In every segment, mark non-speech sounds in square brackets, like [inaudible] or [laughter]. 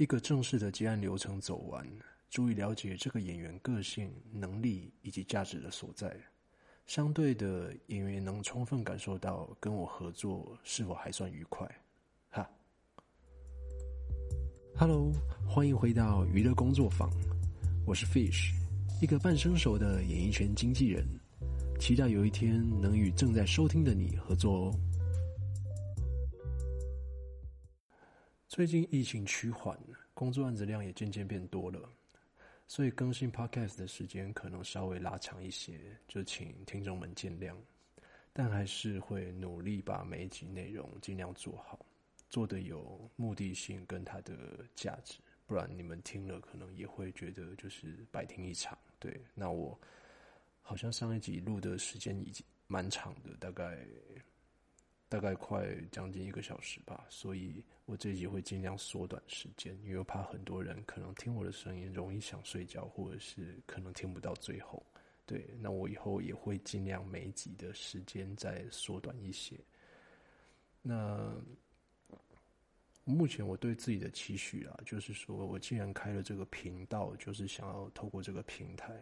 一个正式的接案流程走完，足以了解这个演员个性、能力以及价值的所在。相对的，演员能充分感受到跟我合作是否还算愉快。哈，Hello，欢迎回到娱乐工作坊，我是 Fish，一个半生熟的演艺圈经纪人，期待有一天能与正在收听的你合作哦。最近疫情趋缓，工作案子量也渐渐变多了，所以更新 Podcast 的时间可能稍微拉长一些，就请听众们见谅。但还是会努力把每一集内容尽量做好，做的有目的性跟它的价值，不然你们听了可能也会觉得就是白听一场。对，那我好像上一集录的时间已经蛮长的，大概。大概快将近一个小时吧，所以我这集会尽量缩短时间，因为我怕很多人可能听我的声音容易想睡觉，或者是可能听不到最后。对，那我以后也会尽量每一集的时间再缩短一些。那目前我对自己的期许啊，就是说我既然开了这个频道，就是想要透过这个平台。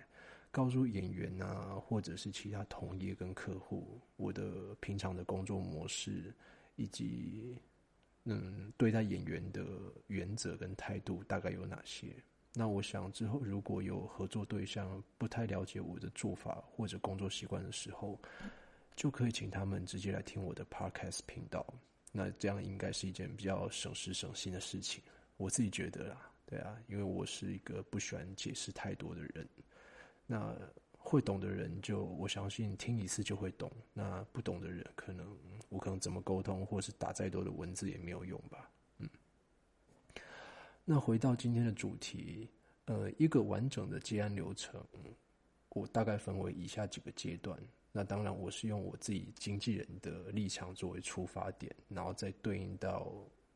告诉演员啊，或者是其他同业跟客户，我的平常的工作模式，以及嗯对待演员的原则跟态度大概有哪些？那我想之后如果有合作对象不太了解我的做法或者工作习惯的时候，就可以请他们直接来听我的 podcast 频道。那这样应该是一件比较省时省心的事情，我自己觉得啦，对啊，因为我是一个不喜欢解释太多的人。那会懂的人就我相信听一次就会懂，那不懂的人可能我可能怎么沟通，或是打再多的文字也没有用吧。嗯，那回到今天的主题，呃，一个完整的接案流程，我大概分为以下几个阶段。那当然我是用我自己经纪人的立场作为出发点，然后再对应到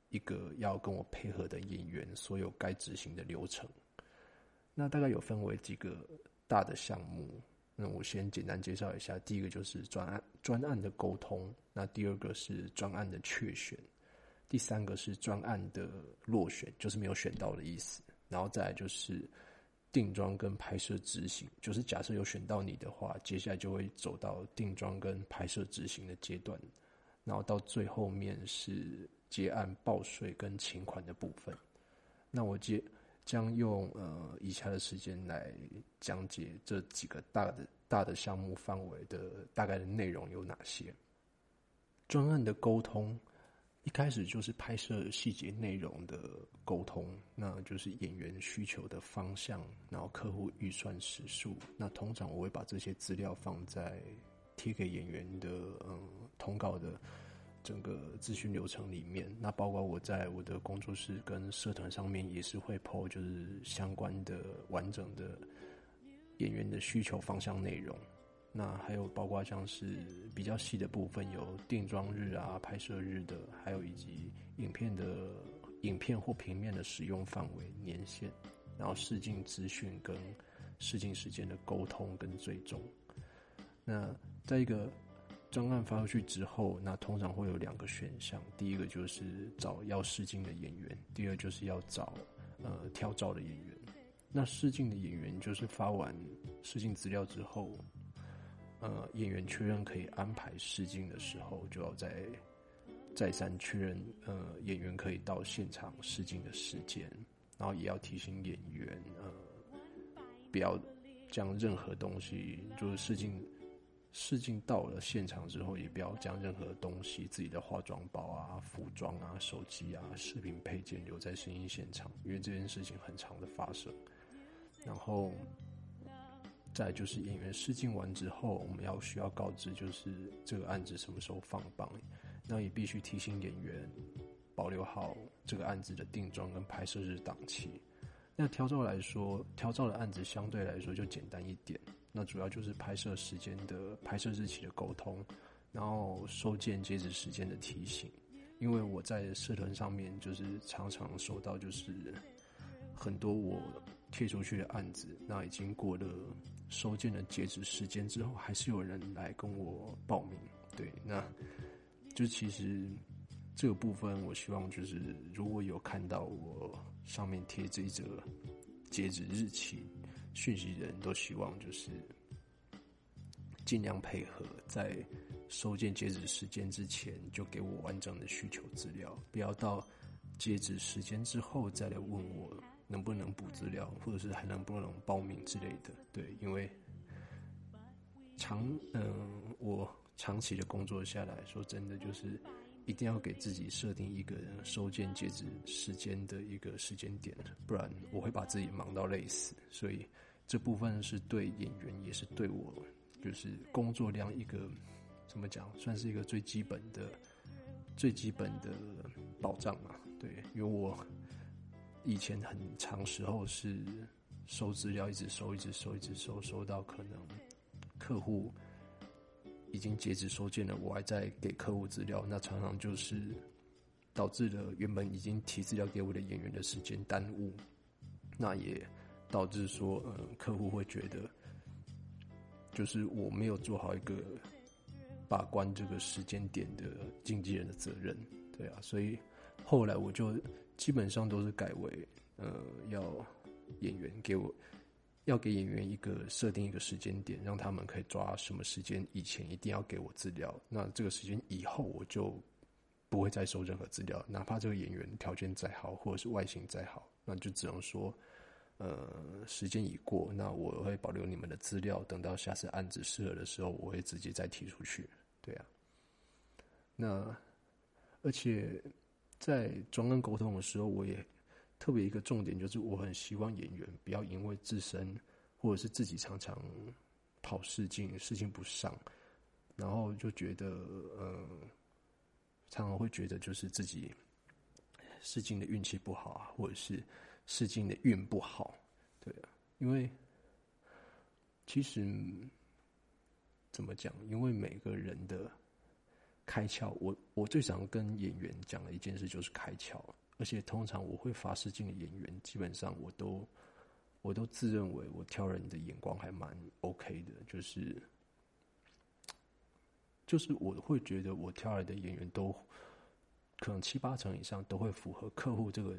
一个要跟我配合的演员所有该执行的流程。那大概有分为几个。大的项目，那我先简单介绍一下。第一个就是专案专案的沟通，那第二个是专案的确选，第三个是专案的落选，就是没有选到的意思。然后再来就是定妆跟拍摄执行，就是假设有选到你的话，接下来就会走到定妆跟拍摄执行的阶段。然后到最后面是结案报税跟请款的部分。那我接。将用呃以下的时间来讲解这几个大的大的项目范围的大概的内容有哪些。专案的沟通一开始就是拍摄细节内容的沟通，那就是演员需求的方向，然后客户预算时数。那通常我会把这些资料放在贴给演员的嗯通告的。整个咨询流程里面，那包括我在我的工作室跟社团上面也是会 PO，就是相关的完整的演员的需求方向内容。那还有包括像是比较细的部分，有定妆日啊、拍摄日的，还有以及影片的影片或平面的使用范围、年限，然后试镜资讯跟试镜时间的沟通跟追踪。那在一个。专案发出去之后，那通常会有两个选项，第一个就是找要试镜的演员，第二就是要找呃挑照的演员。那试镜的演员就是发完试镜资料之后，呃演员确认可以安排试镜的时候，就要再再三确认呃演员可以到现场试镜的时间，然后也要提醒演员呃不要将任何东西就是试镜。试镜到了现场之后，也不要将任何东西，自己的化妆包啊、服装啊、手机啊、饰品配件留在声音现场，因为这件事情很长的发生。然后，再就是演员试镜完之后，我们要需要告知，就是这个案子什么时候放榜，那也必须提醒演员保留好这个案子的定妆跟拍摄日档期。那挑照来说，挑照的案子相对来说就简单一点。那主要就是拍摄时间的拍摄日期的沟通，然后收件截止时间的提醒。因为我在社团上面就是常常收到，就是很多我贴出去的案子，那已经过了收件的截止时间之后，还是有人来跟我报名。对，那就其实这个部分，我希望就是如果有看到我上面贴这一则截止日期，讯息人都希望就是尽量配合，在收件截止时间之前就给我完整的需求资料，不要到截止时间之后再来问我能不能补资料，或者是还能不能报名之类的。对，因为长嗯，我长期的工作下来说，真的就是。一定要给自己设定一个收件截止时间的一个时间点，不然我会把自己忙到累死。所以这部分是对演员，也是对我，就是工作量一个怎么讲，算是一个最基本的、最基本的保障嘛。对，因为我以前很长时候是收资料，一直收，一直收，一直收，收到可能客户。已经截止收件了，我还在给客户资料，那常常就是导致了原本已经提资料给我的演员的时间耽误，那也导致说，嗯，客户会觉得就是我没有做好一个把关这个时间点的经纪人的责任，对啊，所以后来我就基本上都是改为，呃，要演员给我。要给演员一个设定一个时间点，让他们可以抓什么时间以前一定要给我资料。那这个时间以后我就不会再收任何资料，哪怕这个演员条件再好或者是外形再好，那就只能说，呃，时间已过，那我会保留你们的资料，等到下次案子适合的时候，我会直接再提出去。对啊，那而且在专案沟通的时候，我也。特别一个重点就是，我很希望演员不要因为自身或者是自己常常跑试镜，试镜不上，然后就觉得呃，常常会觉得就是自己试镜的运气不好啊，或者是试镜的运不好，对啊，因为其实怎么讲？因为每个人的开窍，我我最常跟演员讲的一件事就是开窍。而且通常我会发试镜的演员，基本上我都我都自认为我挑人的眼光还蛮 OK 的，就是就是我会觉得我挑来的演员都可能七八成以上都会符合客户这个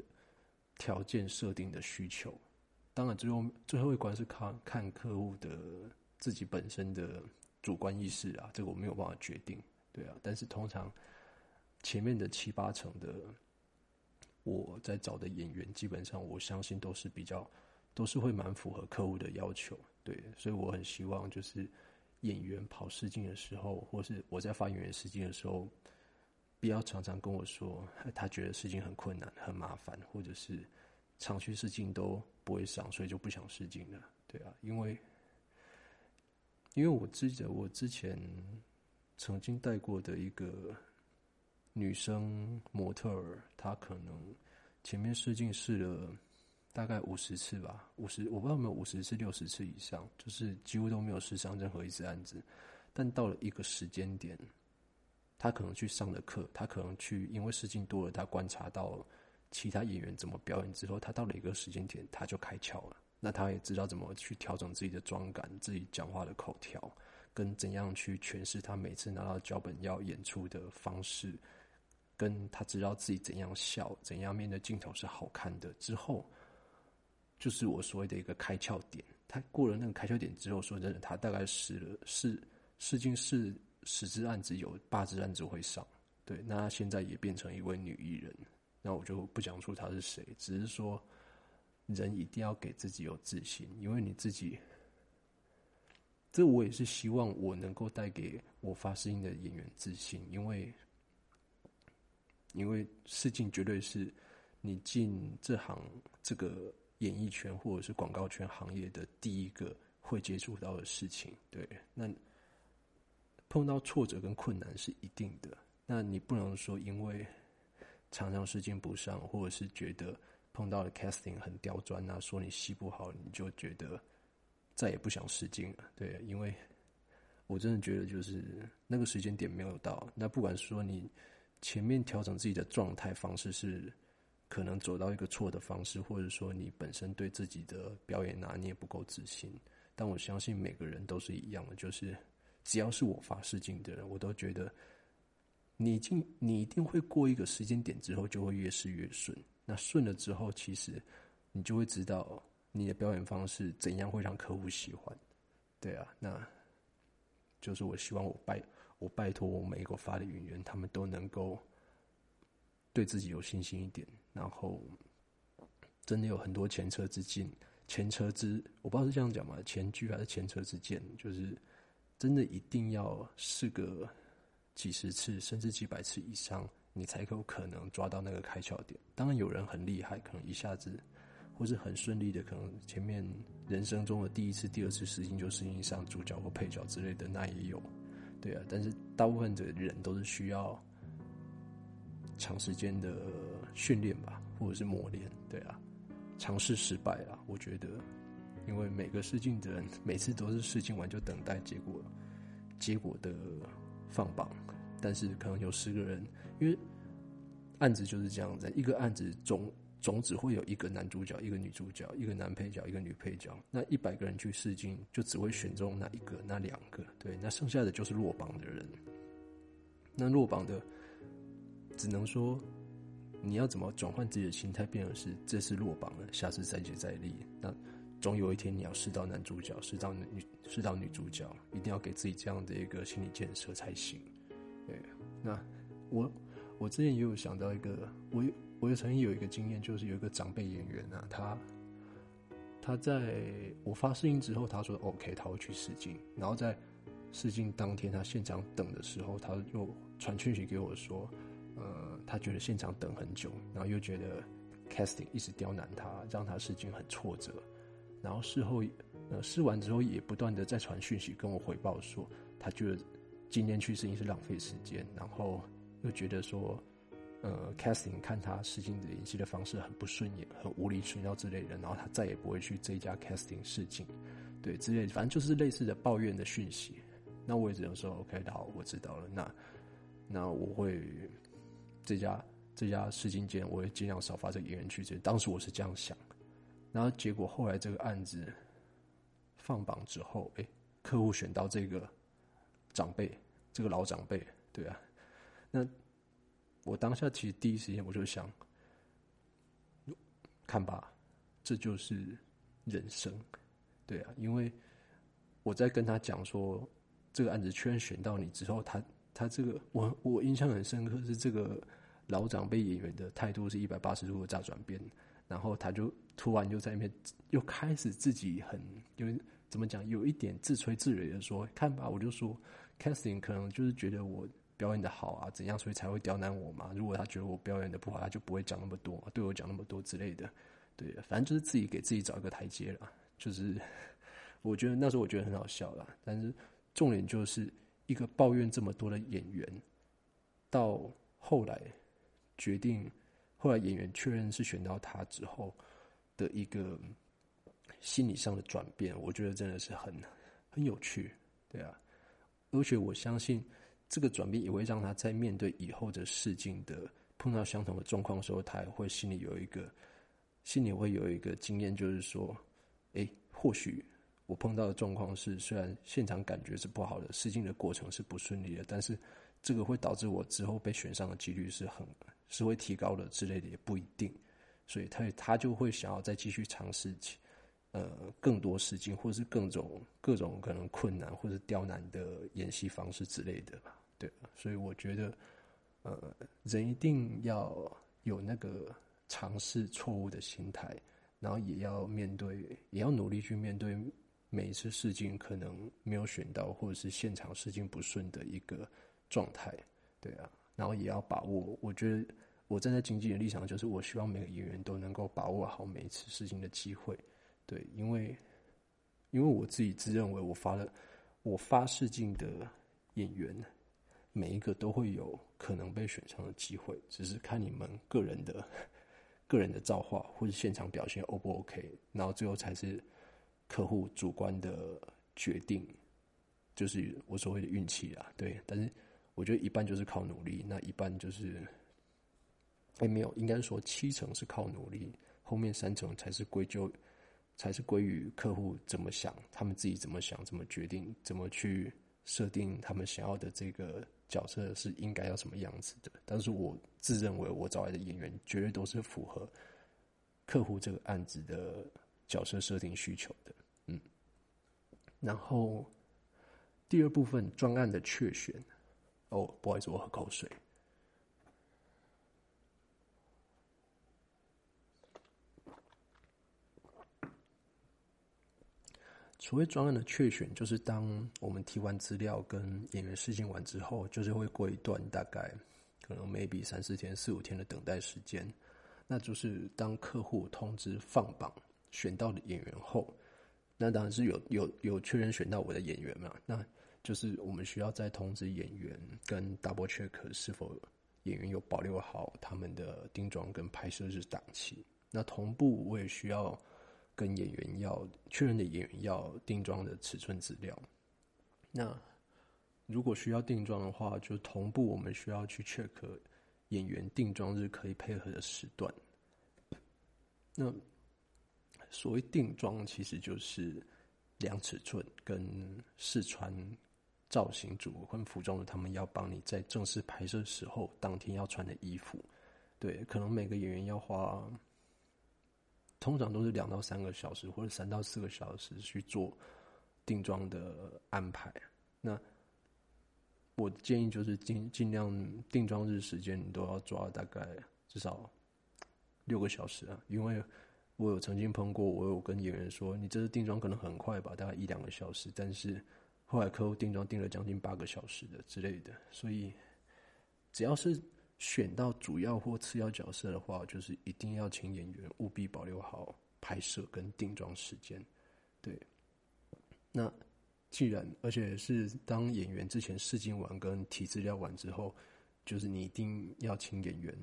条件设定的需求。当然，最后最后一关是看看客户的自己本身的主观意识啊，这个我没有办法决定，对啊。但是通常前面的七八成的。我在找的演员，基本上我相信都是比较，都是会蛮符合客户的要求，对，所以我很希望就是演员跑试镜的时候，或是我在发演员试镜的时候，不要常常跟我说他觉得试镜很困难、很麻烦，或者是常去试镜都不会上，所以就不想试镜了，对啊，因为因为我记得我之前曾经带过的一个。女生模特儿，她可能前面试镜试了大概五十次吧，五十我不知道有没有五十次、六十次以上，就是几乎都没有试上任何一次案子。但到了一个时间点，她可能去上的课，她可能去因为试镜多了，她观察到其他演员怎么表演之后，她到了一个时间点，她就开窍了。那她也知道怎么去调整自己的妆感、自己讲话的口条，跟怎样去诠释她每次拿到脚本要演出的方式。跟他知道自己怎样笑，怎样面对镜头是好看的之后，就是我所谓的一个开窍点。他过了那个开窍点之后，说真的，他大概试了试试镜试十只案子，有八只案子会上。对，那他现在也变成一位女艺人。那我就不讲出他是谁，只是说人一定要给自己有自信，因为你自己，这我也是希望我能够带给我发声音的演员自信，因为。因为试镜绝对是你进这行这个演艺圈或者是广告圈行业的第一个会接触到的事情，对。那碰到挫折跟困难是一定的，那你不能说因为常常试镜不上，或者是觉得碰到了 casting 很刁钻啊，说你戏不好，你就觉得再也不想试镜了，对。因为我真的觉得就是那个时间点没有到，那不管说你。前面调整自己的状态方式是可能走到一个错的方式，或者说你本身对自己的表演拿捏不够自信。但我相信每个人都是一样的，就是只要是我发试镜的人，我都觉得你进你一定会过一个时间点之后，就会越试越顺。那顺了之后，其实你就会知道你的表演方式怎样会让客户喜欢。对啊，那就是我希望我拜我拜托我每一个发的演员，他们都能够对自己有信心一点，然后真的有很多前车之鉴。前车之我不知道是这样讲吗？前车还是前车之鉴？就是真的一定要试个几十次，甚至几百次以上，你才有可能抓到那个开窍点。当然，有人很厉害，可能一下子或是很顺利的，可能前面人生中的第一次、第二次试镜就试镜上主角或配角之类的，那也有。对啊，但是大部分的人都是需要长时间的训练吧，或者是磨练。对啊。尝试失败了，我觉得，因为每个试镜的人每次都是试镜完就等待结果，结果的放榜，但是可能有十个人，因为案子就是这样子，一个案子总总只会有一个男主角、一个女主角、一个男配角、一个女配角，那一百个人去试镜，就只会选中那一个、那两个，对，那剩下的就是落榜的人，那落榜的只能说。你要怎么转换自己的心态，变成是这次落榜了，下次再接再厉。那总有一天你要试到男主角，试到女试到女主角，一定要给自己这样的一个心理建设才行。对，那我我之前也有想到一个，我我也曾经有一个经验，就是有一个长辈演员啊，他他在我发试音之后，他说 OK，他会去试镜，然后在试镜当天，他现场等的时候，他就传讯息给我说。呃，他觉得现场等很久，然后又觉得 casting 一直刁难他，让他试镜很挫折。然后事后，呃，试完之后也不断的在传讯息跟我回报说，他觉得今天去试镜是浪费时间，然后又觉得说，呃，casting 看他试镜的演戏的方式很不顺眼，很无理取闹之类的，然后他再也不会去这家 casting 试镜，对，之类，反正就是类似的抱怨的讯息。那我也只能说 OK，好，我知道了。那那我会。这家这家试镜间，我会尽量少发这个演员去。这当时我是这样想，然后结果后来这个案子放榜之后，哎，客户选到这个长辈，这个老长辈，对啊，那我当下其实第一时间我就想，看吧，这就是人生，对啊，因为我在跟他讲说这个案子确认选到你之后，他。他这个，我我印象很深刻，是这个老长辈演员的态度是一百八十度的大转变，然后他就突然就在那边又开始自己很，因为怎么讲，有一点自吹自擂的说，看吧，我就说，casting 可能就是觉得我表演的好啊，怎样，所以才会刁难我嘛。如果他觉得我表演的不好，他就不会讲那么多，对我讲那么多之类的。对，反正就是自己给自己找一个台阶了。就是我觉得那时候我觉得很好笑啦，但是重点就是。一个抱怨这么多的演员，到后来决定，后来演员确认是选到他之后的一个心理上的转变，我觉得真的是很很有趣，对啊，而且我相信这个转变也会让他在面对以后的试镜的碰到相同的状况的时候，他也会心里有一个心里会有一个经验，就是说，哎，或许。我碰到的状况是，虽然现场感觉是不好的，试镜的过程是不顺利的，但是这个会导致我之后被选上的几率是很是会提高的之类的也不一定，所以他他就会想要再继续尝试起，呃，更多试镜或是各种各种可能困难或者刁难的演戏方式之类的吧，对，所以我觉得，呃，人一定要有那个尝试错误的心态，然后也要面对，也要努力去面对。每一次试镜可能没有选到，或者是现场试镜不顺的一个状态，对啊，然后也要把握。我觉得我站在经纪人立场，就是我希望每个演员都能够把握好每一次试镜的机会，对，因为因为我自己自认为我发了我发试镜的演员，每一个都会有可能被选上的机会，只是看你们个人的个人的造化或者现场表现 O 不 OK，然后最后才是。客户主观的决定，就是我所谓的运气啊，对。但是我觉得一半就是靠努力，那一半就是，哎，没有，应该说七成是靠努力，后面三成才是归咎，才是归于客户怎么想，他们自己怎么想，怎么决定，怎么去设定他们想要的这个角色是应该要什么样子的。但是我自认为我找来的演员绝对都是符合客户这个案子的角色设定需求的。嗯，然后第二部分专案的确选。哦，不好意思，我喝口水。所谓专案的确选，就是当我们提完资料跟演员试镜完之后，就是会过一段大概可能 maybe 三四天、四五天的等待时间。那就是当客户通知放榜选到的演员后，那当然是有有有确认选到我的演员嘛？那就是我们需要再通知演员跟 double check 是否演员有保留好他们的定妆跟拍摄日档期。那同步我也需要。跟演员要确认的演员要定妆的尺寸资料。那如果需要定妆的话，就同步我们需要去 check 演员定妆日可以配合的时段。那所谓定妆，其实就是量尺寸跟试穿造型组跟服装的，他们要帮你在正式拍摄时候当天要穿的衣服。对，可能每个演员要花。通常都是两到三个小时，或者三到四个小时去做定妆的安排。那我建议就是尽尽量定妆日时间你都要抓大概至少六个小时啊，因为我有曾经碰过，我有跟演员说，你这次定妆可能很快吧，大概一两个小时，但是后来客户定妆定了将近八个小时的之类的，所以只要是。选到主要或次要角色的话，就是一定要请演员务必保留好拍摄跟定妆时间。对，那既然而且是当演员之前试镜完跟提资料完之后，就是你一定要请演员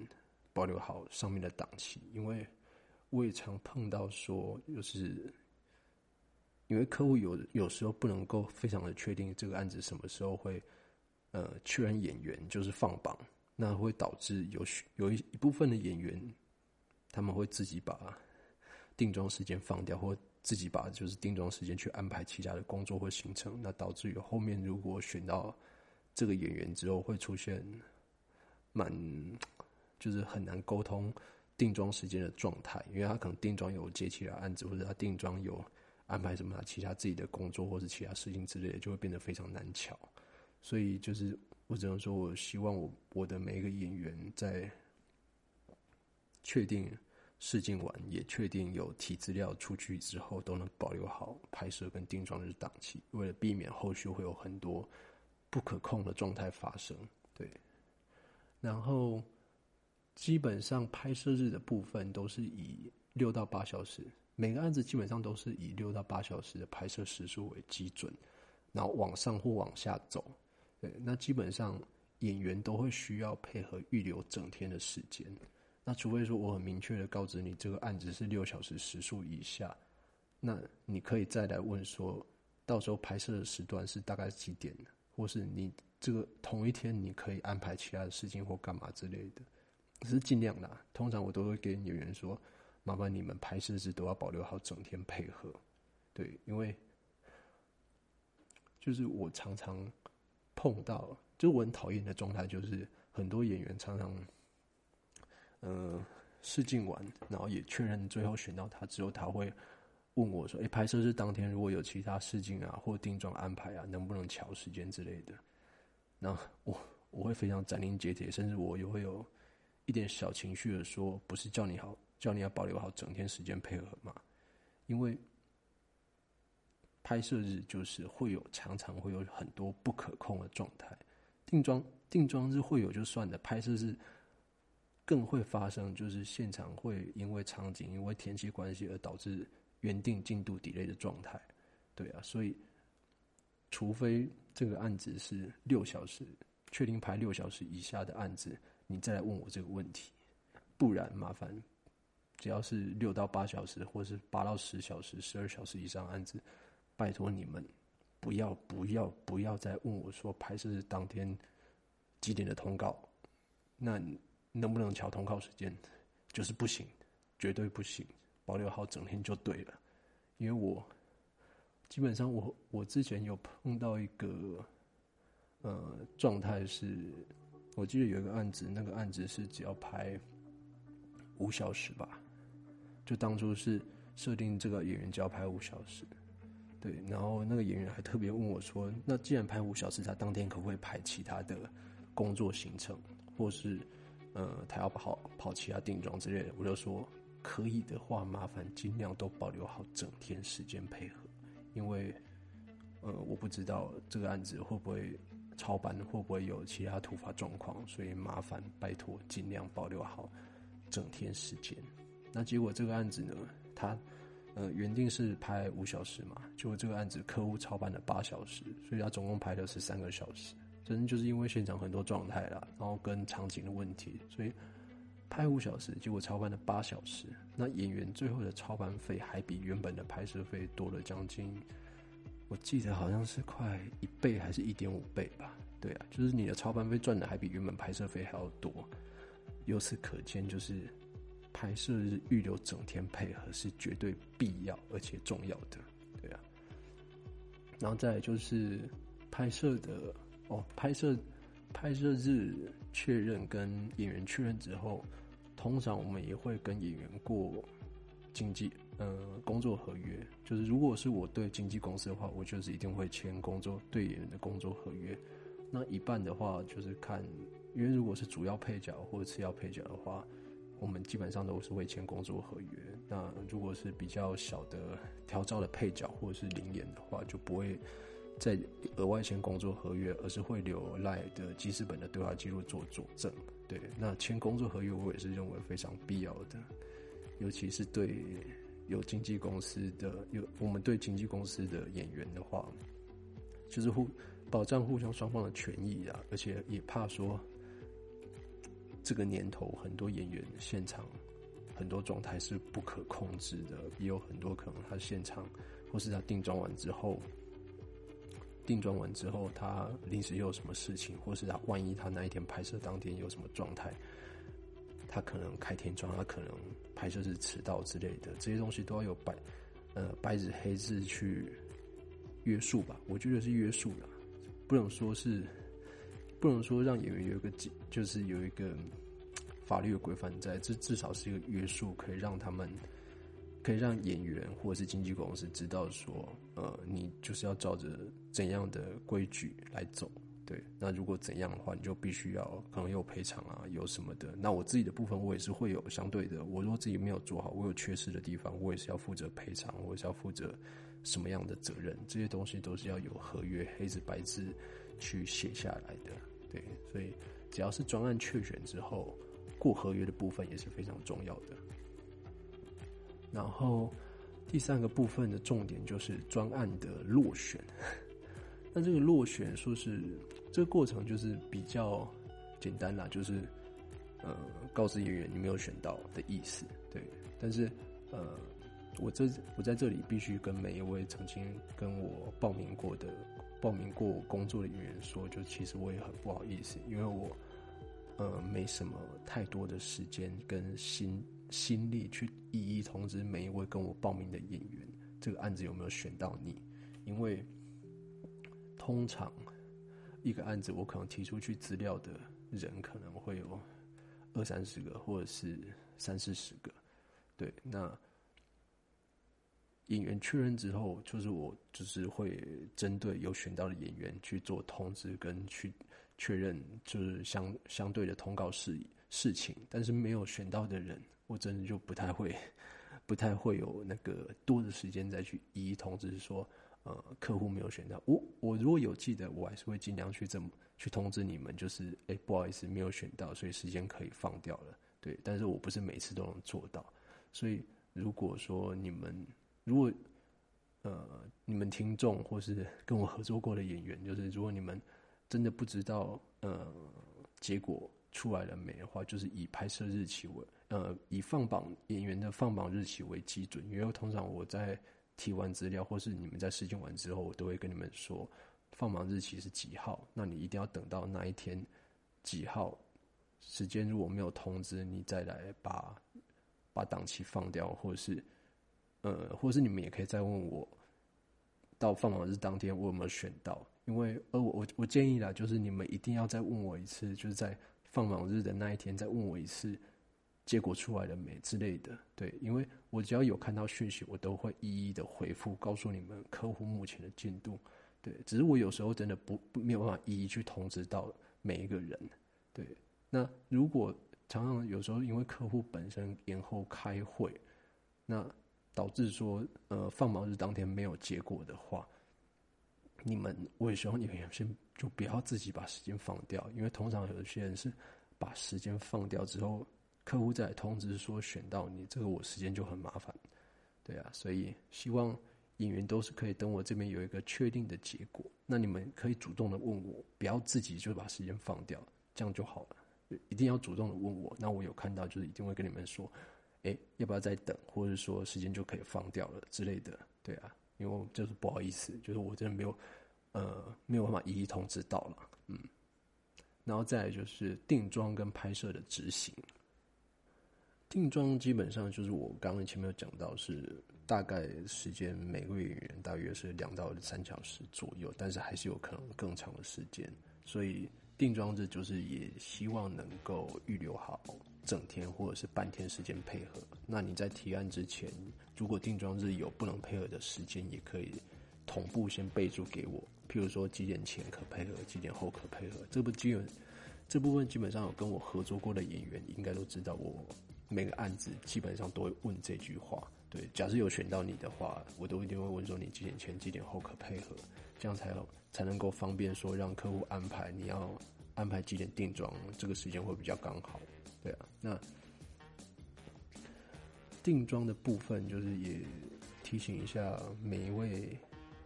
保留好上面的档期，因为我也常碰到说，就是因为客户有有时候不能够非常的确定这个案子什么时候会呃确认演员就是放榜。那会导致有有一一部分的演员，他们会自己把定妆时间放掉，或自己把就是定妆时间去安排其他的工作或行程。那导致于后面如果选到这个演员之后，会出现蛮就是很难沟通定妆时间的状态，因为他可能定妆有接其他案子，或者他定妆有安排什么其他自己的工作或者其他事情之类的，就会变得非常难巧。所以就是。我只能说，我希望我我的每一个演员在确定试镜完，也确定有提资料出去之后，都能保留好拍摄跟定妆日档期，为了避免后续会有很多不可控的状态发生。对，然后基本上拍摄日的部分都是以六到八小时，每个案子基本上都是以六到八小时的拍摄时数为基准，然后往上或往下走。对，那基本上演员都会需要配合预留整天的时间。那除非说我很明确的告知你这个案子是六小时时数以下，那你可以再来问说，到时候拍摄的时段是大概几点，或是你这个同一天你可以安排其他的事情或干嘛之类的，只是尽量啦。通常我都会跟演员说，麻烦你们拍摄时都要保留好整天配合。对，因为就是我常常。碰到，就我很讨厌的状态，就是很多演员常常，呃，试镜完，然后也确认最后选到他之后，他会问我说：“哎，拍摄是当天如果有其他试镜啊，或定妆安排啊，能不能调时间之类的？”那我我会非常斩钉截铁，甚至我也会有一点小情绪的说：“不是叫你好，叫你要保留好整天时间配合嘛，因为。”拍摄日就是会有常常会有很多不可控的状态，定妆定妆日会有就算了，拍摄日更会发生，就是现场会因为场景、因为天气关系而导致原定进度 delay 的状态。对啊，所以除非这个案子是六小时确定拍六小时以下的案子，你再来问我这个问题，不然麻烦只要是六到八小时，或是八到十小时、十二小时以上案子。拜托你们，不要不要不要再问我说拍摄当天几点的通告，那能不能调通告时间？就是不行，绝对不行，保留好整天就对了。因为我基本上我我之前有碰到一个呃状态是，我记得有一个案子，那个案子是只要拍五小时吧，就当初是设定这个演员只要拍五小时，对，然后那个演员还特别问我说，那既然拍五小时，他当天可不可以排其他的工作行程，或是呃他要跑跑其他定妆之类的？我就说。可以的话，麻烦尽量都保留好整天时间配合，因为，呃，我不知道这个案子会不会超班，会不会有其他突发状况，所以麻烦拜托尽量保留好整天时间。那结果这个案子呢，他呃原定是拍五小时嘛，结果这个案子客户超班了八小时，所以他总共拍了十三个小时。真就是因为现场很多状态啦，然后跟场景的问题，所以。拍五小时，结果超班了八小时。那演员最后的超班费还比原本的拍摄费多了将近，我记得好像是快一倍还是一点五倍吧？对啊，就是你的超班费赚的还比原本拍摄费还要多。由此可见，就是拍摄日预留整天配合是绝对必要而且重要的。对啊，然后再就是拍摄的哦，拍摄拍摄日确认跟演员确认之后。通常我们也会跟演员过经纪呃工作合约，就是如果是我对经纪公司的话，我就是一定会签工作对演员的工作合约。那一半的话就是看，因为如果是主要配角或者次要配角的话，我们基本上都是会签工作合约。那如果是比较小的调照的配角或者是零演的话，就不会再额外签工作合约，而是会留赖的记事本的对话记录做佐证。对，那签工作合约我也是认为非常必要的，尤其是对有经纪公司的有我们对经纪公司的演员的话，就是互保障互相双方的权益啊，而且也怕说这个年头很多演员现场很多状态是不可控制的，也有很多可能他现场或是他定妆完之后。定妆完之后，他临时又有什么事情，或是他万一他那一天拍摄当天有什么状态，他可能开天窗，他可能拍摄是迟到之类的，这些东西都要有白呃白纸黑字去约束吧。我觉得是约束的，不能说是不能说让演员有一个就是有一个法律的规范在，这至少是一个约束，可以让他们。可以让演员或者是经纪公司知道说，呃，你就是要照着怎样的规矩来走，对。那如果怎样的话，你就必须要可能有赔偿啊，有什么的。那我自己的部分，我也是会有相对的。我如果自己没有做好，我有缺失的地方，我也是要负责赔偿，我也是要负责什么样的责任。这些东西都是要有合约黑字白字去写下来的，对。所以只要是专案确选之后，过合约的部分也是非常重要的。然后第三个部分的重点就是专案的落选。[laughs] 那这个落选说是这个过程就是比较简单啦，就是呃告知演员你没有选到的意思，对。但是呃我这我在这里必须跟每一位曾经跟我报名过的报名过我工作的演员说，就其实我也很不好意思，因为我呃没什么太多的时间跟心。心力去一一通知每一位跟我报名的演员，这个案子有没有选到你？因为通常一个案子我可能提出去资料的人可能会有二三十个，或者是三四十个。对，那演员确认之后，就是我就是会针对有选到的演员去做通知跟去确认，就是相相对的通告事事情。但是没有选到的人。我真的就不太会，[laughs] 不太会有那个多的时间再去一一通知说，呃，客户没有选到。我我如果有记得，我还是会尽量去这么去通知你们，就是哎，不好意思，没有选到，所以时间可以放掉了。对，但是我不是每次都能做到。所以如果说你们如果呃你们听众或是跟我合作过的演员，就是如果你们真的不知道呃结果出来了没的话，就是以拍摄日期为。呃，以放榜演员的放榜日期为基准，因为通常我在提完资料，或是你们在试镜完之后，我都会跟你们说放榜日期是几号。那你一定要等到那一天几号时间，如果没有通知，你再来把把档期放掉，或者是呃，或是你们也可以再问我到放榜日当天我有没有选到？因为呃，我我我建议啦，就是你们一定要再问我一次，就是在放榜日的那一天再问我一次，结果出来了没之类的。对，因为我只要有看到讯息，我都会一一的回复，告诉你们客户目前的进度。对，只是我有时候真的不不没有办法一一去通知到每一个人。对，那如果常常有时候因为客户本身延后开会，那导致说呃放榜日当天没有结果的话，你们我也希望你们先就不要自己把时间放掉，因为通常有些人是把时间放掉之后，客户再通知说选到你，这个我时间就很麻烦。对啊，所以希望。演员都是可以等我这边有一个确定的结果，那你们可以主动的问我，不要自己就把时间放掉，这样就好了。一定要主动的问我，那我有看到就是一定会跟你们说，哎，要不要再等，或者说时间就可以放掉了之类的。对啊，因为就是不好意思，就是我真的没有，呃，没有办法一一通知到了，嗯。然后再就是定妆跟拍摄的执行，定妆基本上就是我刚刚前面有讲到是。大概时间每个演员大约是两到三小时左右，但是还是有可能更长的时间。所以定妆这就是也希望能够预留好整天或者是半天时间配合。那你在提案之前，如果定妆日有不能配合的时间，也可以同步先备注给我。譬如说几点前可配合，几点后可配合。这部基本这部分基本上有跟我合作过的演员应该都知道，我每个案子基本上都会问这句话。对，假设有选到你的话，我都一定会问说你几点前、几点后可配合，这样才才能够方便说让客户安排你要安排几点定妆，这个时间会比较刚好。对啊，那定妆的部分就是也提醒一下每一位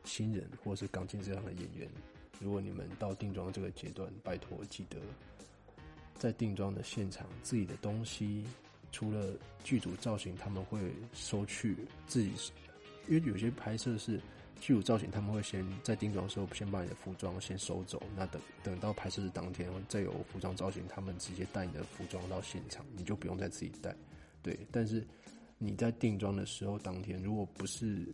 新人或是刚进这样的演员，如果你们到定妆这个阶段，拜托记得在定妆的现场自己的东西。除了剧组造型，他们会收去自己，因为有些拍摄是剧组造型，他们会先在定妆的时候先把你的服装先收走，那等等到拍摄的当天，再有服装造型，他们直接带你的服装到现场，你就不用再自己带。对，但是你在定妆的时候，当天如果不是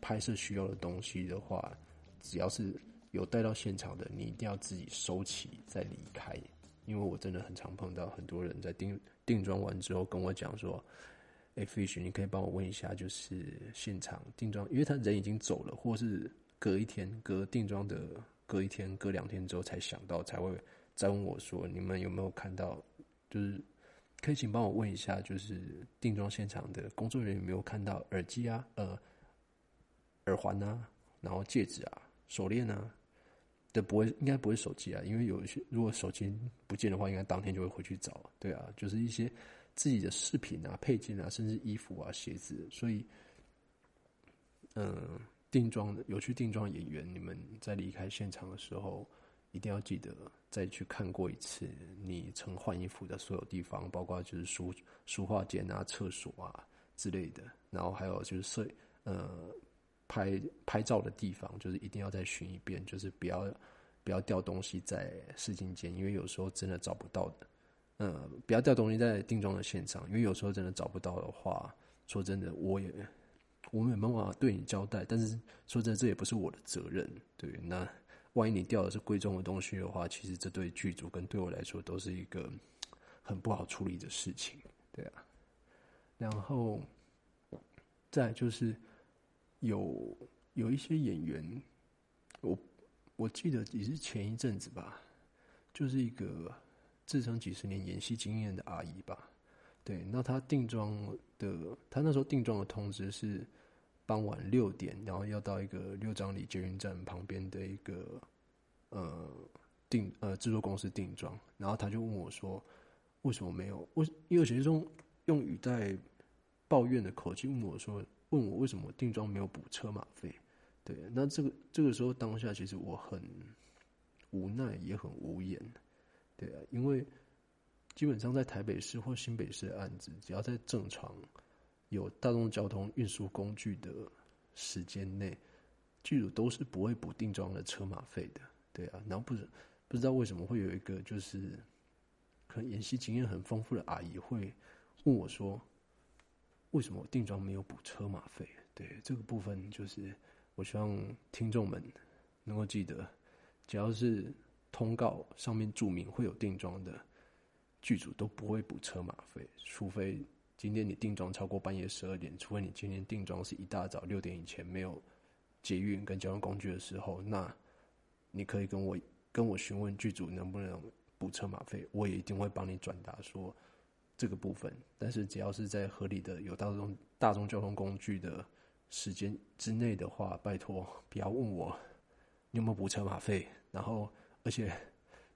拍摄需要的东西的话，只要是有带到现场的，你一定要自己收起再离开。因为我真的很常碰到很多人在定定妆完之后跟我讲说：“哎，Fish，你可以帮我问一下，就是现场定妆，因为他人已经走了，或是隔一天、隔定妆的隔一天、隔两天之后才想到，才会再问我说，你们有没有看到？就是可以请帮我问一下，就是定妆现场的工作人员有没有看到耳机啊、呃耳环啊，然后戒指啊、手链啊。”的不会，应该不会手机啊，因为有一些如果手机不见的话，应该当天就会回去找。对啊，就是一些自己的饰品啊、配件啊，甚至衣服啊、鞋子。所以，嗯，定妆的有去定妆演员，你们在离开现场的时候，一定要记得再去看过一次你曾换衣服的所有地方，包括就是书书画间啊、厕所啊之类的，然后还有就是摄呃。拍拍照的地方，就是一定要再寻一遍，就是不要不要掉东西在试镜间，因为有时候真的找不到的。嗯，不要掉东西在定妆的现场，因为有时候真的找不到的话，说真的，我也我没办法对你交代。但是说真的，这也不是我的责任。对，那万一你掉的是贵重的东西的话，其实这对剧组跟对我来说都是一个很不好处理的事情。对啊，然后再就是。有有一些演员，我我记得也是前一阵子吧，就是一个自称几十年演戏经验的阿姨吧。对，那她定妆的，她那时候定妆的通知是傍晚六点，然后要到一个六张里捷运站旁边的一个呃定呃制作公司定妆，然后她就问我说，为什么没有？为因为其中用语带抱怨的口气问我说。问我为什么定妆没有补车马费？对，那这个这个时候当下其实我很无奈，也很无言。对啊，因为基本上在台北市或新北市的案子，只要在正常有大众交通运输工具的时间内，剧组都是不会补定妆的车马费的。对啊，然后不是不知道为什么会有一个就是可能演戏经验很丰富的阿姨会问我说。为什么我定妆没有补车马费？对这个部分，就是我希望听众们能够记得，只要是通告上面注明会有定妆的剧组，都不会补车马费，除非今天你定妆超过半夜十二点，除非你今天定妆是一大早六点以前没有捷运跟交通工具的时候，那你可以跟我跟我询问剧组能不能补车马费，我也一定会帮你转达说这个部分。但是只要是在合理的有大众大众交通工具的。时间之内的话，拜托不要问我你有没有补车马费。然后，而且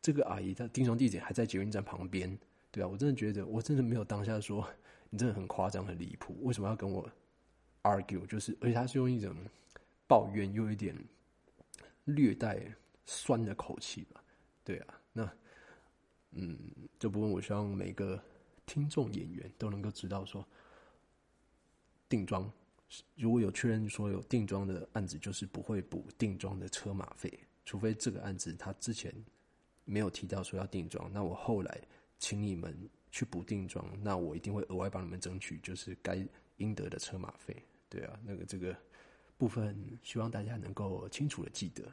这个阿姨她定妆地点还在捷运站旁边，对啊，我真的觉得我真的没有当下说你真的很夸张很离谱，为什么要跟我 argue？就是而且他是用一种抱怨又一点略带酸的口气吧？对啊，那嗯，这部分我希望每个听众演员都能够知道说定妆。如果有确认说有定妆的案子，就是不会补定妆的车马费，除非这个案子他之前没有提到说要定妆，那我后来请你们去补定妆，那我一定会额外帮你们争取，就是该应得的车马费。对啊，那个这个部分希望大家能够清楚的记得。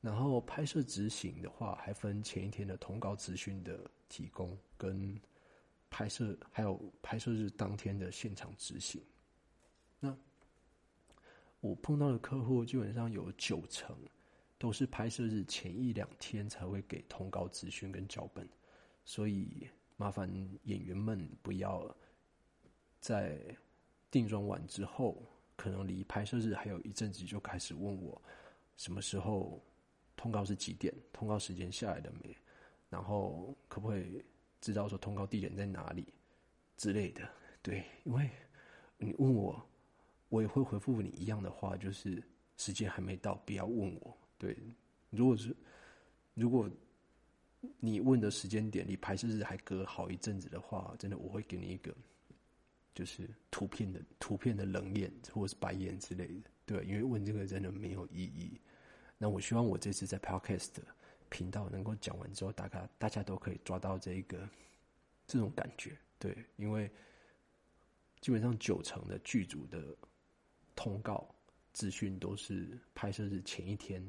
然后拍摄执行的话，还分前一天的通告资讯的提供，跟拍摄还有拍摄日当天的现场执行。那我碰到的客户基本上有九成都是拍摄日前一两天才会给通告资讯跟脚本，所以麻烦演员们不要在定妆完之后，可能离拍摄日还有一阵子就开始问我什么时候通告是几点，通告时间下来了没，然后可不可以知道说通告地点在哪里之类的。对，因为你问我。我也会回复你一样的话，就是时间还没到，不要问我。对，如果是如果你问的时间点离拍摄日还隔好一阵子的话，真的我会给你一个就是图片的图片的冷眼或者是白眼之类的。对，因为问这个真的没有意义。那我希望我这次在 Podcast 频道能够讲完之后，大家大家都可以抓到这一个这种感觉。对，因为基本上九成的剧组的。通告资讯都是拍摄日前一天、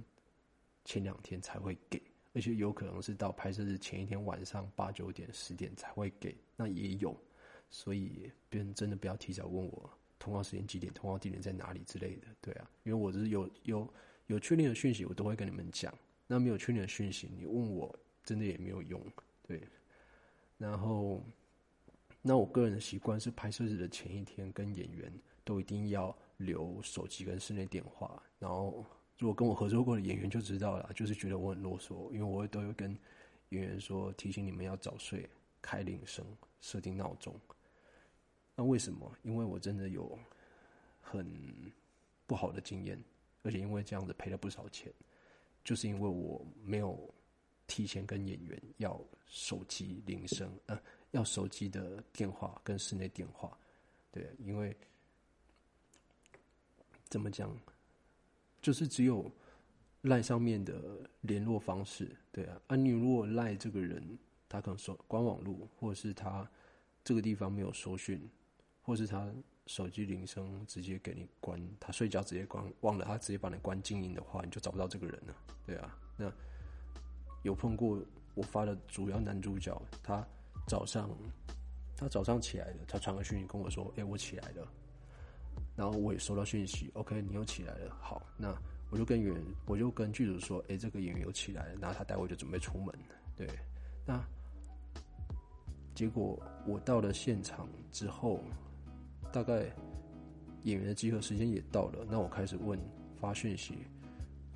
前两天才会给，而且有可能是到拍摄日前一天晚上八九点、十点才会给，那也有。所以别人真的不要提早问我通话时间几点、通话地点在哪里之类的，对啊，因为我是有有有确定的讯息，我都会跟你们讲。那没有确定的讯息，你问我真的也没有用，对。然后，那我个人的习惯是拍摄日的前一天跟演员都一定要。留手机跟室内电话，然后如果跟我合作过的演员就知道了，就是觉得我很啰嗦，因为我都有跟演员说提醒你们要早睡、开铃声、设定闹钟。那为什么？因为我真的有很不好的经验，而且因为这样子赔了不少钱，就是因为我没有提前跟演员要手机铃声，呃，要手机的电话跟室内电话，对，因为。怎么讲？就是只有赖上面的联络方式，对啊。啊，你如果赖这个人，他可能说关网络，或者是他这个地方没有收讯，或是他手机铃声直接给你关，他睡觉直接关，忘了他直接把你关静音的话，你就找不到这个人了，对啊。那有碰过我发的主要男主角，他早上他早上起来了，他传个讯息跟我说：“哎，我起来了。”然后我也收到讯息，OK，你又起来了。好，那我就跟演，我就跟剧组说，哎，这个演员又起来了。然后他待会就准备出门。对，那结果我到了现场之后，大概演员的集合时间也到了。那我开始问发讯息，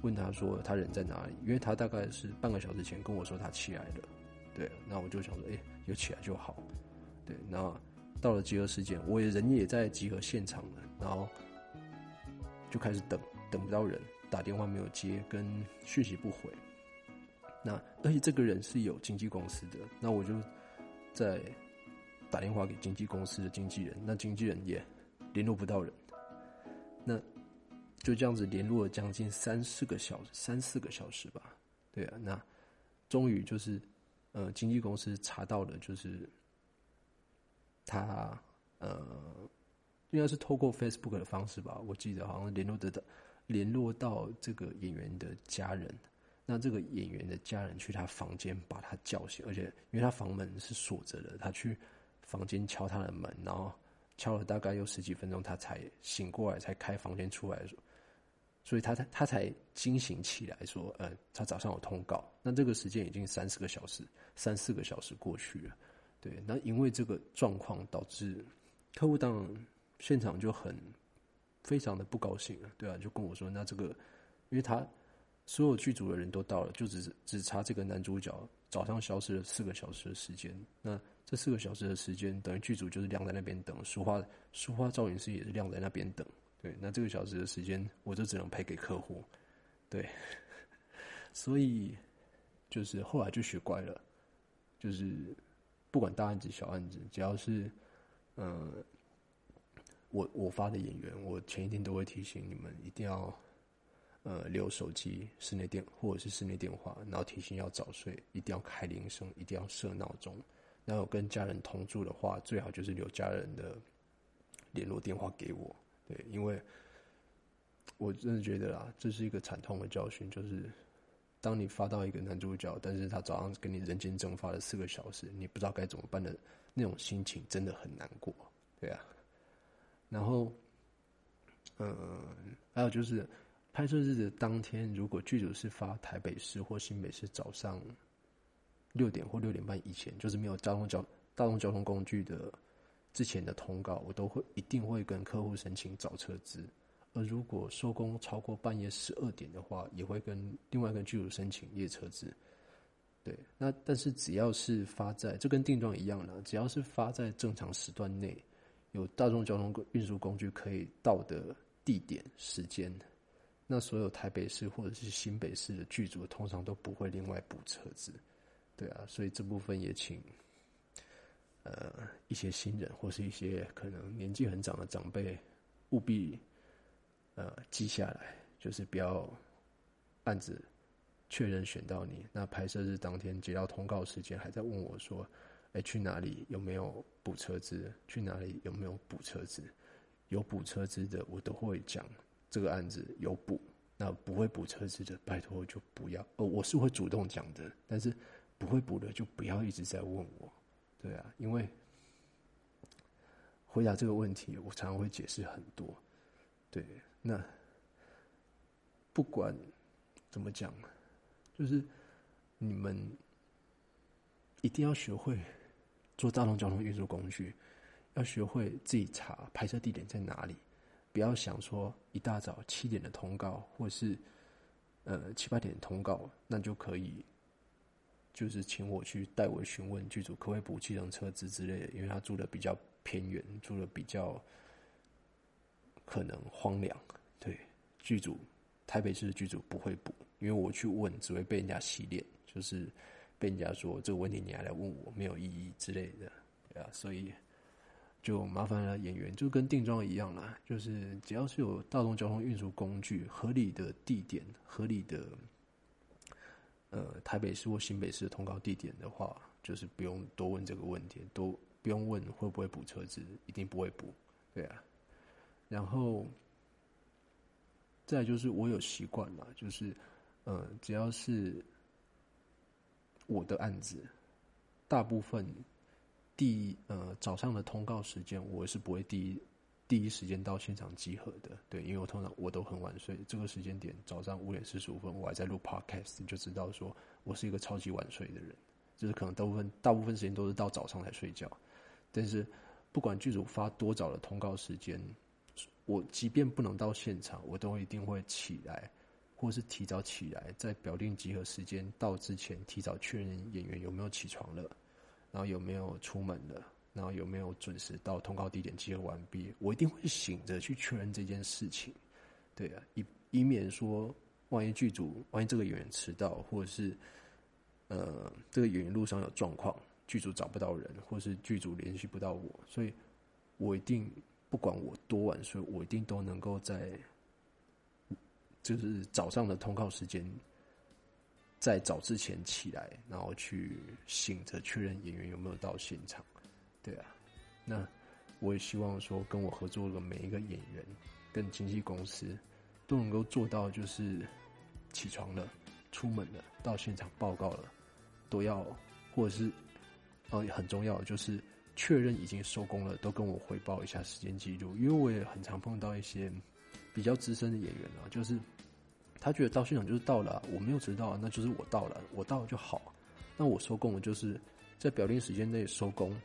问他说他人在哪里？因为他大概是半个小时前跟我说他起来了。对，那我就想说，哎，有起来就好。对，那。到了集合时间，我也人也在集合现场了，然后就开始等，等不到人，打电话没有接，跟讯息不回。那而且这个人是有经纪公司的，那我就在打电话给经纪公司的经纪人，那经纪人也联络不到人，那就这样子联络了将近三四个小时，三四个小时吧。对啊，那终于就是呃，经纪公司查到了，就是。他呃，应该是透过 Facebook 的方式吧，我记得好像联络得到，联络到这个演员的家人，那这个演员的家人去他房间把他叫醒，而且因为他房门是锁着的，他去房间敲他的门，然后敲了大概有十几分钟，他才醒过来，才开房间出来，所以他才他才惊醒起来，说，呃，他早上有通告，那这个时间已经三四个小时，三四个小时过去了，对，那因为这个状况导致客户当然现场就很。非常的不高兴啊，对啊，就跟我说，那这个，因为他所有剧组的人都到了，就只只差这个男主角早上消失了四个小时的时间，那这四个小时的时间等于剧组就是晾在那边等，书画书画造型师也是晾在那边等，对，那这个小时的时间我就只能赔给客户，对，[laughs] 所以就是后来就学乖了，就是不管大案子小案子，只要是嗯。我我发的演员，我前一天都会提醒你们一定要，呃，留手机室内电或者是室内电话，然后提醒要早睡，一定要开铃声，一定要设闹钟。然后跟家人同住的话，最好就是留家人的联络电话给我。对，因为我真的觉得啊，这是一个惨痛的教训，就是当你发到一个男主角，但是他早上跟你人间蒸发了四个小时，你不知道该怎么办的那种心情，真的很难过。对啊。然后，嗯，还有就是拍摄日的当天，如果剧组是发台北市或新北市早上六点或六点半以前，就是没有交通交大众交通工具的之前的通告，我都会一定会跟客户申请早车资。而如果收工超过半夜十二点的话，也会跟另外一个剧组申请夜车子。对，那但是只要是发在，这跟定妆一样的，只要是发在正常时段内。有大众交通运输工具可以到的地点、时间，那所有台北市或者是新北市的剧组通常都不会另外补车子，对啊，所以这部分也请，呃，一些新人或是一些可能年纪很长的长辈，务必呃记下来，就是不要案子确认选到你，那拍摄日当天接到通告时间，还在问我说。哎，去哪里有没有补车资？去哪里有没有补车资？有补车资的，我都会讲这个案子有补。那不会补车资的，拜托就不要。哦，我是会主动讲的，但是不会补的就不要一直在问我。对啊，因为回答这个问题，我常常会解释很多。对，那不管怎么讲，就是你们一定要学会。做大众交通运输工具，要学会自己查拍摄地点在哪里，不要想说一大早七点的通告，或是呃七八点的通告，那就可以，就是请我去代为询问剧组可不可以补计程车资之类的，因为他住的比较偏远，住的比较可能荒凉。对，剧组台北市的剧组不会补，因为我去问只会被人家洗脸，就是。被人家说这个问题你还来问我没有意义之类的，对啊，所以就麻烦了演员，就跟定妆一样啦，就是只要是有大众交通运输工具、合理的地点、合理的呃台北市或新北市的通告地点的话，就是不用多问这个问题，都不用问会不会补车子，一定不会补，对啊。然后再就是我有习惯了，就是呃只要是。我的案子，大部分第呃早上的通告时间，我是不会第一第一时间到现场集合的。对，因为我通常我都很晚睡，这个时间点早上五点四十五分，我还在录 podcast，就知道说我是一个超级晚睡的人，就是可能大部分大部分时间都是到早上才睡觉。但是不管剧组发多早的通告时间，我即便不能到现场，我都一定会起来。或是提早起来，在表定集合时间到之前，提早确认演员有没有起床了，然后有没有出门了，然后有没有准时到通告地点集合完毕。我一定会醒着去确认这件事情，对啊，以以免说万一剧组万一这个演员迟到，或者是呃这个演员路上有状况，剧组找不到人，或是剧组联系不到我，所以我一定不管我多晚睡，我一定都能够在。就是早上的通告时间，在早之前起来，然后去醒着确认演员有没有到现场。对啊，那我也希望说，跟我合作的每一个演员跟经纪公司，都能够做到，就是起床了、出门了、到现场报告了，都要，或者是，呃，很重要就是确认已经收工了，都跟我汇报一下时间记录。因为我也很常碰到一些比较资深的演员啊，就是他觉得到现场就是到了，我没有迟到，啊那就是我到了，我到了就好。那我收工，我就是在表定时间内收工。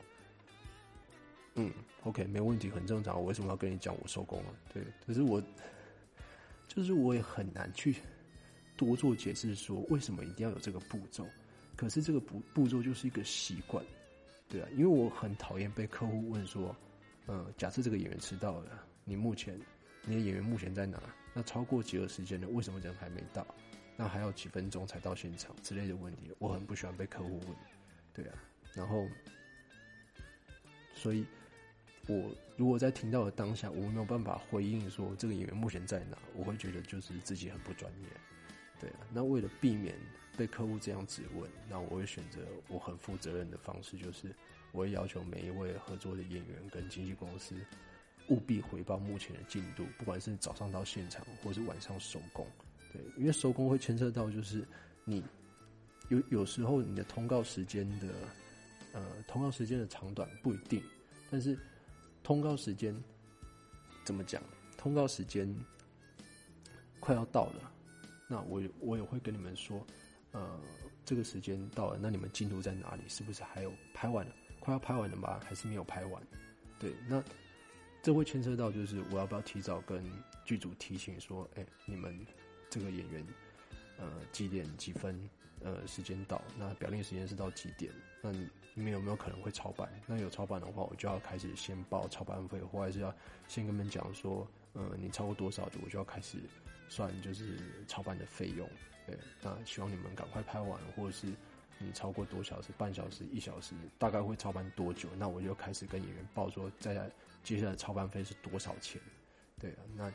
嗯，OK，没问题，很正常。我为什么要跟你讲我收工了？对，可是我就是我也很难去多做解释，说为什么一定要有这个步骤。可是这个步步骤就是一个习惯，对啊，因为我很讨厌被客户问说，嗯，假设这个演员迟到了，你目前你的演员目前在哪？那超过几个时间了，为什么人还没到？那还有几分钟才到现场之类的问题，我很不喜欢被客户问，对啊，然后所以。我如果在听到的当下，我没有办法回应说这个演员目前在哪，我会觉得就是自己很不专业，对啊。那为了避免被客户这样质问，那我会选择我很负责任的方式，就是我会要求每一位合作的演员跟经纪公司务必回报目前的进度，不管是早上到现场，或是晚上收工，对，因为收工会牵涉到就是你有有时候你的通告时间的呃通告时间的长短不一定，但是。通告时间怎么讲？通告时间快要到了，那我我也会跟你们说，呃，这个时间到了，那你们进度在哪里？是不是还有拍完了？快要拍完了吗？还是没有拍完？对，那这会牵涉到就是我要不要提早跟剧组提醒说，哎，你们这个演员，呃，几点几分？呃，时间到，那表定时间是到几点？那你们有没有可能会超班？那有超班的话，我就要开始先报超班费，或者是要先跟你们讲说，呃，你超过多少，我就要开始算就是超班的费用。对，那希望你们赶快拍完，或者是你超过多小时，半小时、一小时，大概会超班多久？那我就开始跟演员报说，在接下来超班费是多少钱？对，那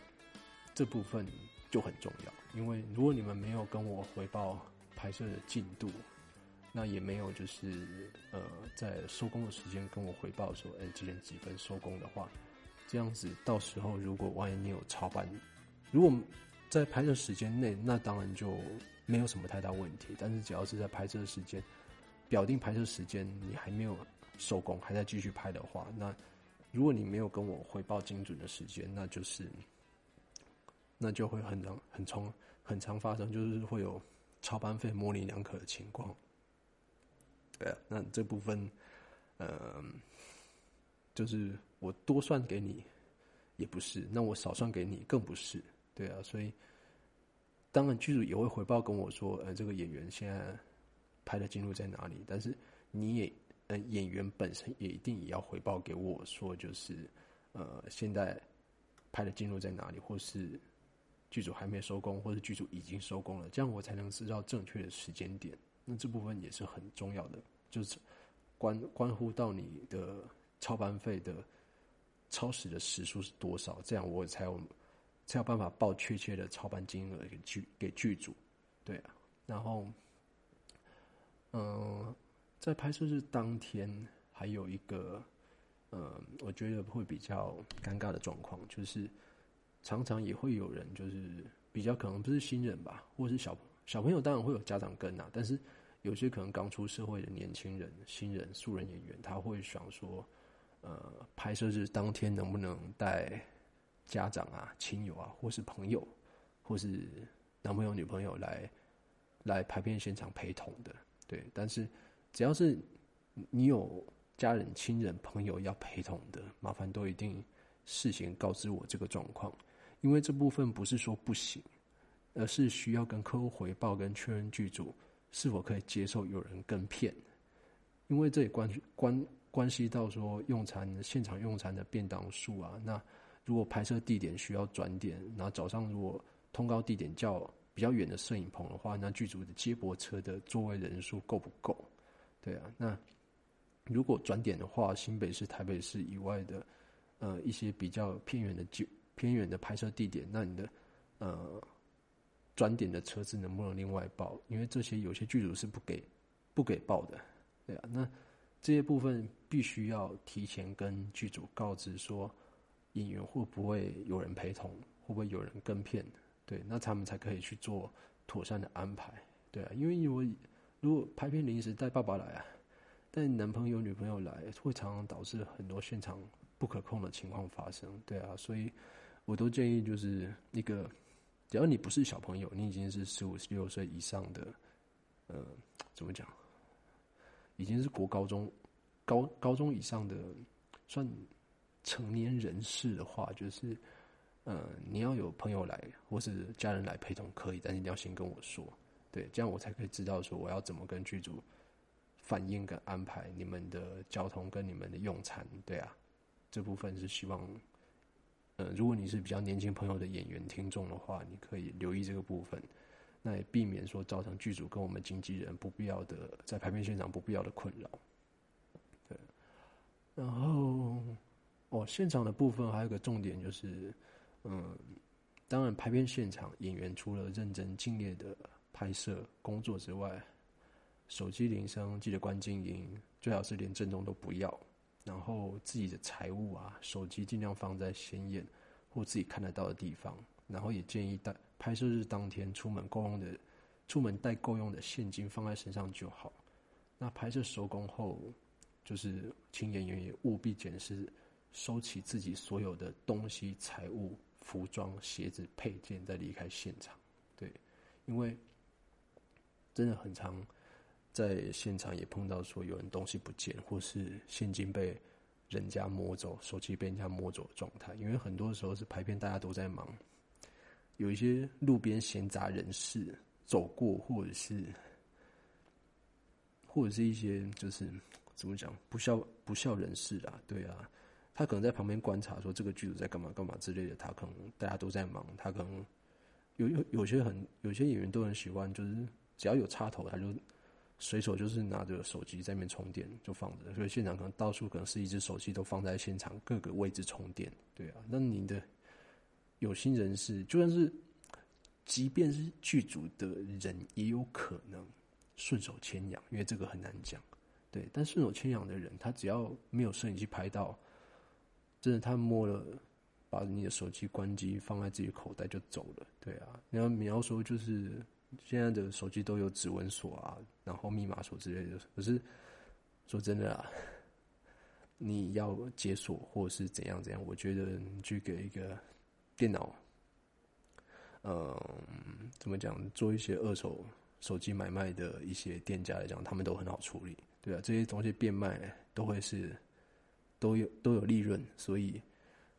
这部分就很重要，因为如果你们没有跟我回报。拍摄的进度，那也没有就是呃，在收工的时间跟我回报说，哎，几点几分收工的话，这样子到时候如果万一你有超班，如果在拍摄时间内，那当然就没有什么太大问题。但是只要是在拍摄时间，表定拍摄时间你还没有收工，还在继续拍的话，那如果你没有跟我回报精准的时间，那就是那就会很常很常很常发生，就是会有。超班费模棱两可的情况，对，那这部分，呃，就是我多算给你也不是，那我少算给你更不是，对啊，所以当然剧组也会回报跟我说，呃，这个演员现在拍的进度在哪里？但是你也，呃，演员本身也一定也要回报给我说，就是呃，现在拍的进度在哪里，或是。剧组还没收工，或者剧组已经收工了，这样我才能知道正确的时间点。那这部分也是很重要的，就是关关乎到你的超班费的超时的时数是多少，这样我才有才有办法报确切的超班金额给剧给剧组。对啊，然后，嗯，在拍摄日当天还有一个，嗯，我觉得会比较尴尬的状况就是。常常也会有人，就是比较可能不是新人吧，或是小小朋友，当然会有家长跟啊。但是有些可能刚出社会的年轻人、新人、素人演员，他会想说，呃，拍摄日当天能不能带家长啊、亲友啊，或是朋友，或是男朋友、女朋友来来排片现场陪同的？对，但是只要是你有家人、亲人、朋友要陪同的，麻烦都一定事先告知我这个状况。因为这部分不是说不行，而是需要跟客户回报跟确认剧组是否可以接受有人跟片，因为这也关关关系到说用餐现场用餐的便当数啊。那如果拍摄地点需要转点，然后早上如果通告地点较比较远的摄影棚的话，那剧组的接驳车的座位人数够不够？对啊，那如果转点的话，新北市、台北市以外的呃一些比较偏远的就。偏远的拍摄地点，那你的呃转点的车子能不能另外报？因为这些有些剧组是不给不给报的，对啊。那这些部分必须要提前跟剧组告知说，演员会不会有人陪同，会不会有人跟片，对，那他们才可以去做妥善的安排，对啊，因为如果如果拍片临时带爸爸来啊，带男朋友女朋友来，会常常导致很多现场不可控的情况发生，对啊，所以我都建议就是那个，只要你不是小朋友，你已经是十五十六岁以上的，呃，怎么讲，已经是国高中高高中以上的算。成年人士的话，就是，呃，你要有朋友来或是家人来陪同可以，但是你要先跟我说，对，这样我才可以知道说我要怎么跟剧组反映跟安排你们的交通跟你们的用餐，对啊，这部分是希望，呃，如果你是比较年轻朋友的演员听众的话，你可以留意这个部分，那也避免说造成剧组跟我们经纪人不必要的在排片现场不必要的困扰，对，然后。哦，现场的部分还有个重点就是，嗯，当然拍片现场演员除了认真敬业的拍摄工作之外，手机铃声记得关静音，最好是连震动都不要。然后自己的财物啊，手机尽量放在显眼或自己看得到的地方。然后也建议带拍摄日当天出门够用的，出门带够用的现金放在身上就好。那拍摄收工后，就是请演员也务必检视。收起自己所有的东西、财物、服装、鞋子、配件，再离开现场。对，因为真的很常在现场也碰到说有人东西不见，或是现金被人家摸走，手机被人家摸走的状态。因为很多时候是拍片，大家都在忙，有一些路边闲杂人士走过，或者是或者是一些就是怎么讲不孝不孝人士啊，对啊。他可能在旁边观察，说这个剧组在干嘛干嘛之类的。他可能大家都在忙，他可能有有有些很有些演员都很喜欢，就是只要有插头，他就随手就是拿着手机在那边充电就放着。所以现场可能到处可能是一只手机都放在现场各个位置充电。对啊，那你的有心人士，就算是即便是剧组的人，也有可能顺手牵羊，因为这个很难讲。对，但顺手牵羊的人，他只要没有摄影机拍到。真的，他摸了，把你的手机关机，放在自己口袋就走了。对啊，你要你要说就是现在的手机都有指纹锁啊，然后密码锁之类的。可是说真的啊，你要解锁或是怎样怎样，我觉得你去给一个电脑，嗯，怎么讲，做一些二手手机买卖的一些店家来讲，他们都很好处理。对啊，这些东西变卖都会是。都有都有利润，所以，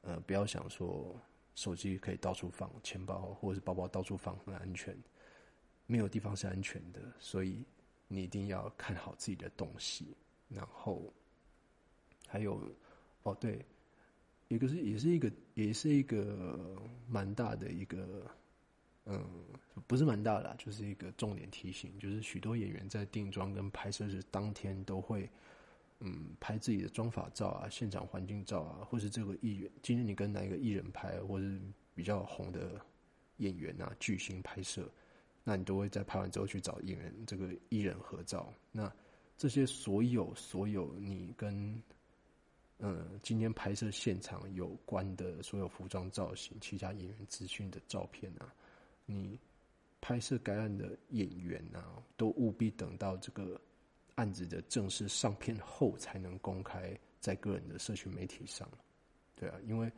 呃，不要想说手机可以到处放，钱包或者是包包到处放很安全，没有地方是安全的，所以你一定要看好自己的东西。然后，还有，哦对，一个是也是一个也是一个蛮大的一个，嗯，不是蛮大的，就是一个重点提醒，就是许多演员在定妆跟拍摄日当天都会。嗯，拍自己的妆法照啊，现场环境照啊，或是这个艺人，今天你跟哪一个艺人拍，或是比较红的演员啊、巨星拍摄，那你都会在拍完之后去找演员这个艺人合照。那这些所有所有你跟嗯今天拍摄现场有关的所有服装造型、其他演员资讯的照片啊，你拍摄该案的演员啊，都务必等到这个。案子的正式上片后才能公开在个人的社群媒体上，对啊，因为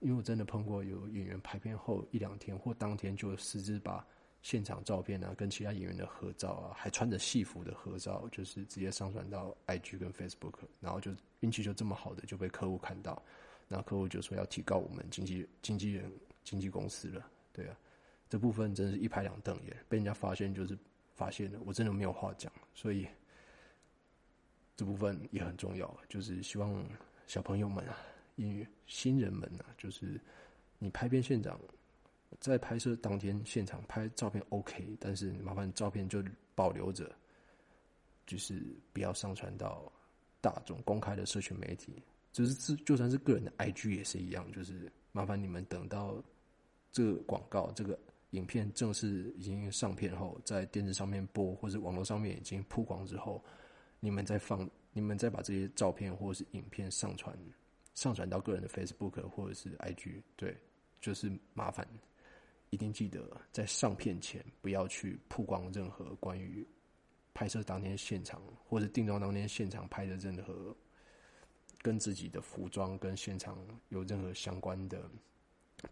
因为我真的碰过有演员拍片后一两天或当天就私自把现场照片啊跟其他演员的合照啊，还穿着戏服的合照，就是直接上传到 IG 跟 Facebook，然后就运气就这么好的就被客户看到，然后客户就说要提高我们经纪经纪人经纪公司了，对啊，这部分真是一拍两瞪眼，被人家发现就是发现了，我真的没有话讲，所以。这部分也很重要，就是希望小朋友们啊，因为新人们啊，就是你拍片现场，在拍摄当天现场拍照片 OK，但是麻烦照片就保留着，就是不要上传到大众公开的社群媒体，就是自就算是个人的 IG 也是一样，就是麻烦你们等到这个广告、这个影片正式已经上片后，在电视上面播或者网络上面已经曝光之后。你们再放，你们再把这些照片或者是影片上传，上传到个人的 Facebook 或者是 IG，对，就是麻烦，一定记得在上片前不要去曝光任何关于拍摄当天现场或者定妆当天现场拍的任何跟自己的服装跟现场有任何相关的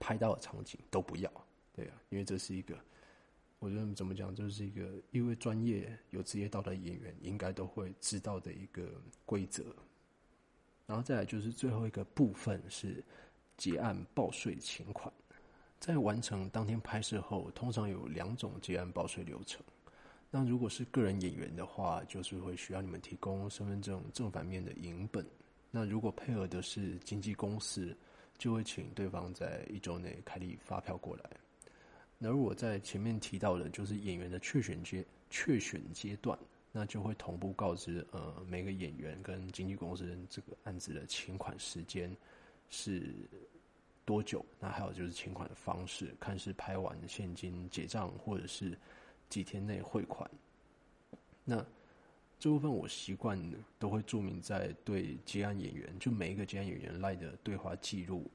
拍到的场景都不要，对啊，因为这是一个我觉得怎么讲，就是一个因为专业有职业道德演员应该都会知道的一个规则。然后再来就是最后一个部分是结案报税请款。在完成当天拍摄后，通常有两种结案报税流程。那如果是个人演员的话，就是会需要你们提供身份证正反面的影本。那如果配合的是经纪公司，就会请对方在一周内开立发票过来。那如果在前面提到的，就是演员的确选阶确选阶段，那就会同步告知呃每个演员跟经纪公司这个案子的请款时间是。多久？那还有就是请款的方式，看是拍完现金结账，或者是几天内汇款。那这部分我习惯都会注明在对结案演员，就每一个结案演员赖的对话记录，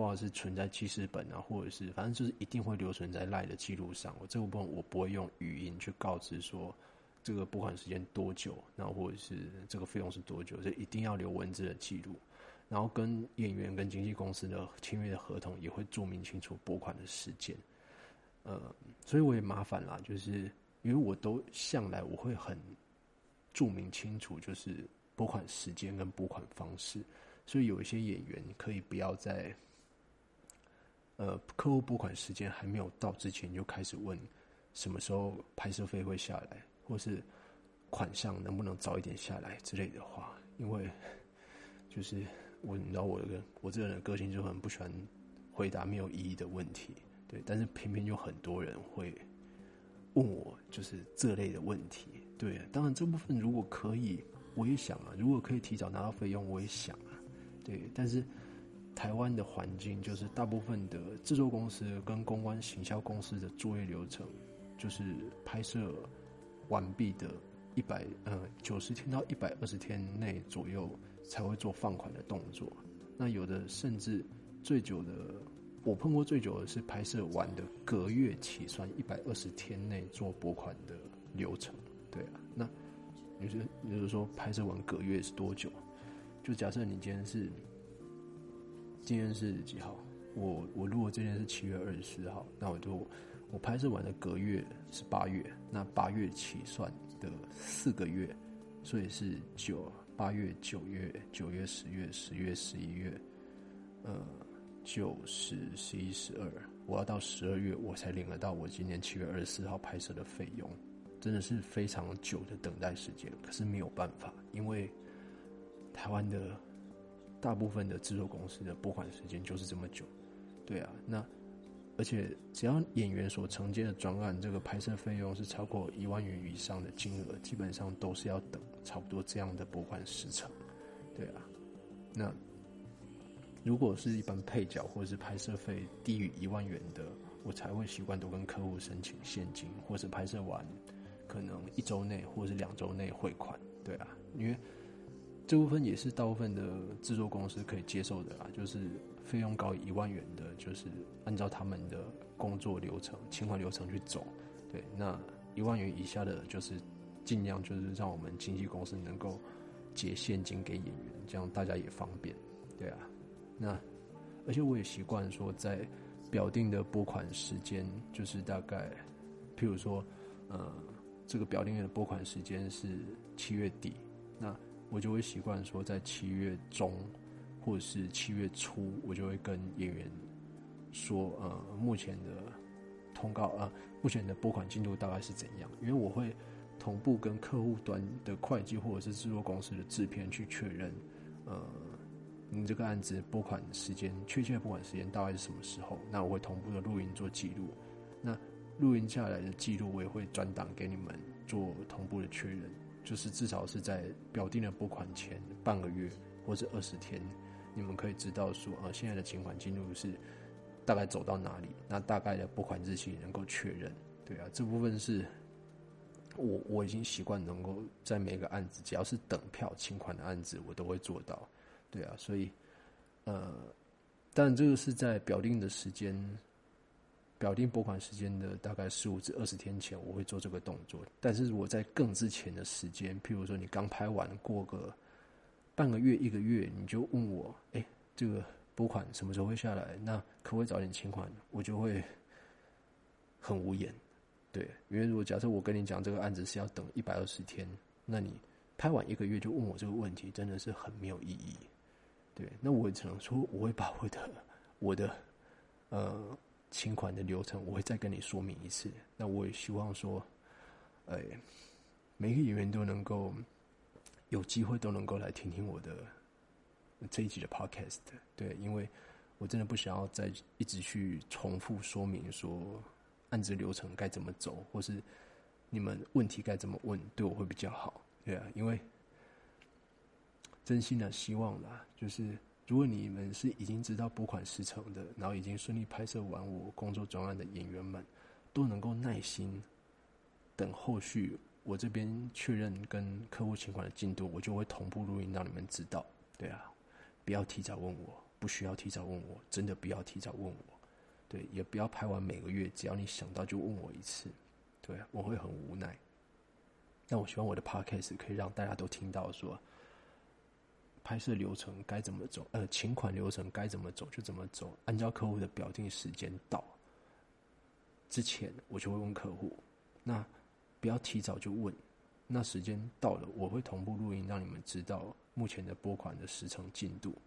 不管是存在记事本啊，或者是反正就是一定会留存在赖的记录上。我这部分我不会用语音去告知说这个拨款时间多久，那或者是这个费用是多久，这一定要留文字的记录。然后跟演员跟经纪公司的签约的合同也会注明清楚拨款的时间，呃，所以我也麻烦啦，就是因为我都向来我会很注明清楚，就是拨款时间跟拨款方式，所以有一些演员可以不要在，呃，客户拨款时间还没有到之前就开始问什么时候拍摄费会下来，或是款项能不能早一点下来之类的话，因为就是。我你知道我这个我这个人个性就很不喜欢回答没有意义的问题，对，但是偏偏有很多人会问我就是这类的问题，对，当然这部分如果可以，我也想啊，如果可以提早拿到费用，我也想啊，对，但是台湾的环境就是大部分的制作公司跟公关行销公司的作业流程，就是拍摄完毕的一百呃九十天到一百二十天内左右。才会做放款的动作，那有的甚至最久的，我碰过最久的是拍摄完的隔月起算一百二十天内做拨款的流程，对啊，那你是你是说拍摄完隔月是多久？就假设你今天是今天是几号？我我如果这天是七月二十四号，那我就我拍摄完的隔月是八月，那八月起算的四个月，所以是九。八月、九月、九月、十月、十月、十一月，呃，九、十、十一、十二，我要到十二月我才领得到我今年七月二十四号拍摄的费用，真的是非常久的等待时间。可是没有办法，因为台湾的大部分的制作公司的拨款时间就是这么久。对啊，那。而且，只要演员所承接的专案，这个拍摄费用是超过一万元以上的金额，基本上都是要等差不多这样的拨款时长。对啊，那如果是一般配角或者是拍摄费低于一万元的，我才会习惯都跟客户申请现金，或是拍摄完可能一周内或是两周内汇款。对啊，因为这部分也是大部分的制作公司可以接受的啦，就是。费用高一万元的，就是按照他们的工作流程、清款流程去走。对，那一万元以下的，就是尽量就是让我们经纪公司能够结现金给演员，这样大家也方便。对啊，那而且我也习惯说，在表定的拨款时间，就是大概，譬如说，呃，这个表定的拨款时间是七月底，那我就会习惯说在七月中。或者是七月初，我就会跟演员说，呃，目前的通告，呃，目前的拨款进度大概是怎样？因为我会同步跟客户端的会计或者是制作公司的制片去确认，呃，你这个案子拨款时间确切拨款时间大概是什么时候？那我会同步的录音做记录，那录音下来的记录我也会转档给你们做同步的确认，就是至少是在表定的拨款前半个月或者二十天。你们可以知道说，呃，现在的请款进度是大概走到哪里？那大概的拨款日期能够确认，对啊，这部分是我我已经习惯能够在每个案子，只要是等票请款的案子，我都会做到，对啊，所以呃，但这个是在表定的时间表定拨款时间的大概十五至二十天前，我会做这个动作。但是我在更之前的时间，譬如说你刚拍完过个半个月、一个月，你就问我，哎，这个拨款什么时候会下来？那可不可以早点清款？我就会很无言。对，因为如果假设我跟你讲这个案子是要等一百二十天，那你拍完一个月就问我这个问题，真的是很没有意义。对，那我只能说我会把我的我的呃请款的流程，我会再跟你说明一次。那我也希望说，哎，每个演员都能够有机会都能够来听听我的这一集的 podcast。对，因为我真的不想要再一直去重复说明说。案子流程该怎么走，或是你们问题该怎么问，对我会比较好，对啊，因为真心的希望啦，就是如果你们是已经知道拨款时程的，然后已经顺利拍摄完我工作专案的演员们，都能够耐心等后续我这边确认跟客户情况的进度，我就会同步录音让你们知道，对啊，不要提早问我，不需要提早问我，真的不要提早问我。对，也不要拍完每个月，只要你想到就问我一次，对，我会很无奈。但我希望我的 podcast 可以让大家都听到说，拍摄流程该怎么走，呃，请款流程该怎么走就怎么走，按照客户的表定时间到之前，我就会问客户，那不要提早就问，那时间到了，我会同步录音，让你们知道目前的拨款的时程进度。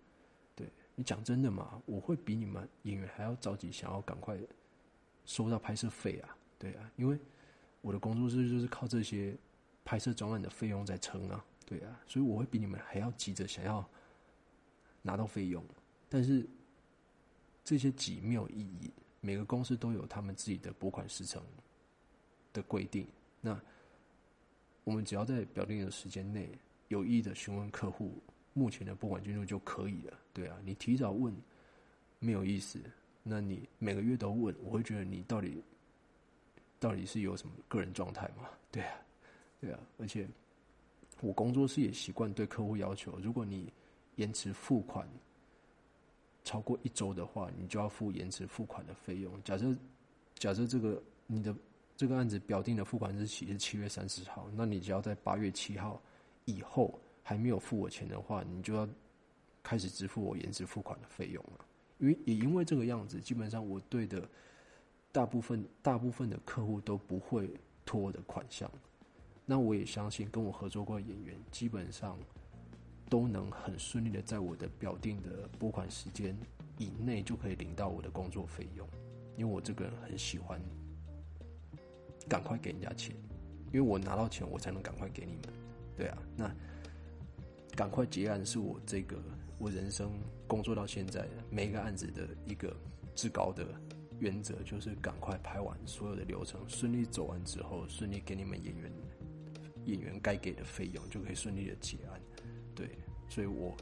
对你讲真的嘛？我会比你们演员还要着急，想要赶快收到拍摄费啊！对啊，因为我的工作室就是靠这些拍摄专案的费用在撑啊！对啊，所以我会比你们还要急着想要拿到费用。但是这些急没有意义，每个公司都有他们自己的拨款时程的规定。那我们只要在表定的时间内有意的询问客户。目前的拨款进度就可以了，对啊，你提早问没有意思，那你每个月都问，我会觉得你到底到底是有什么个人状态嘛？对啊，对啊，而且我工作室也习惯对客户要求，如果你延迟付款超过一周的话，你就要付延迟付款的费用。假设假设这个你的这个案子表定的付款日期是七月三十号，那你只要在八月七号以后。还没有付我钱的话，你就要开始支付我延迟付款的费用了。因为也因为这个样子，基本上我对的大部分大部分的客户都不会拖我的款项。那我也相信跟我合作过的演员，基本上都能很顺利的在我的表定的拨款时间以内就可以领到我的工作费用。因为我这个人很喜欢赶快给人家钱，因为我拿到钱我才能赶快给你们。对啊，那。赶快结案是我这个我人生工作到现在每一个案子的一个至高的原则，就是赶快拍完所有的流程，顺利走完之后，顺利给你们演员演员该给的费用，就可以顺利的结案。对，所以我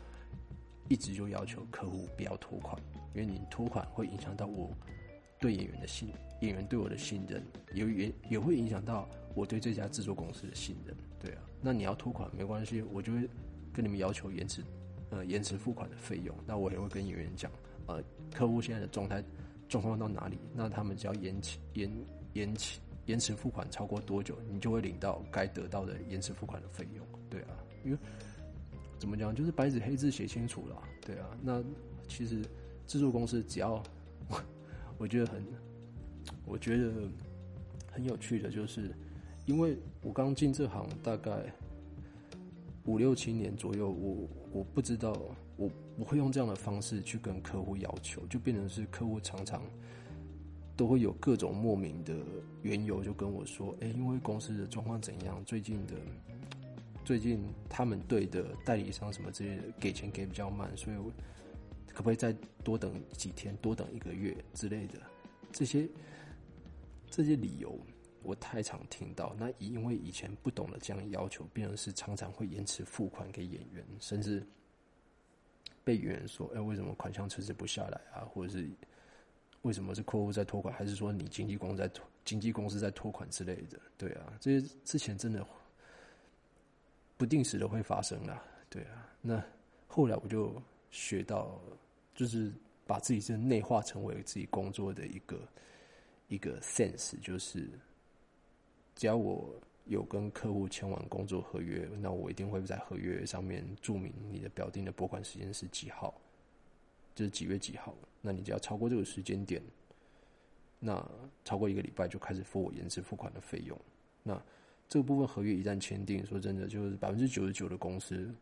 一直就要求客户不要拖款，因为你拖款会影响到我对演员的信，演员对我的信任，也也也会影响到我对这家制作公司的信任。对啊，那你要拖款没关系，我就会。跟你们要求延迟，呃，延迟付款的费用，那我也会跟演员讲，呃，客户现在的状态状况到哪里，那他们只要延期、延延期、延迟付款超过多久，你就会领到该得到的延迟付款的费用。对啊，因为怎么讲，就是白纸黑字写清楚了。对啊，那其实制作公司只要，我 [laughs] 我觉得很，我觉得很有趣的，就是因为我刚进这行大概。五六七年左右，我我不知道，我不会用这样的方式去跟客户要求，就变成是客户常常都会有各种莫名的缘由，就跟我说：“哎，因为公司的状况怎样，最近的最近他们对的代理商什么这些给钱给比较慢，所以我可不可以再多等几天，多等一个月之类的这些这些理由。”我太常听到，那因为以前不懂得这样要求，变成是常常会延迟付款给演员，甚至被演员说：“哎，为什么款项迟迟不下来啊？”或者是为什么是客户在拖款，还是说你经纪公司在拖经纪公司在拖款之类的？对啊，这些之前真的不定时的会发生啊。对啊，那后来我就学到，就是把自己这内化成为自己工作的一个。一个 sense，就是只要我有跟客户签完工作合约，那我一定会在合约上面注明你的表定的拨款时间是几号，就是几月几号。那你只要超过这个时间点，那超过一个礼拜就开始付我延迟付款的费用。那这个部分合约一旦签订，说真的，就是百分之九十九的公司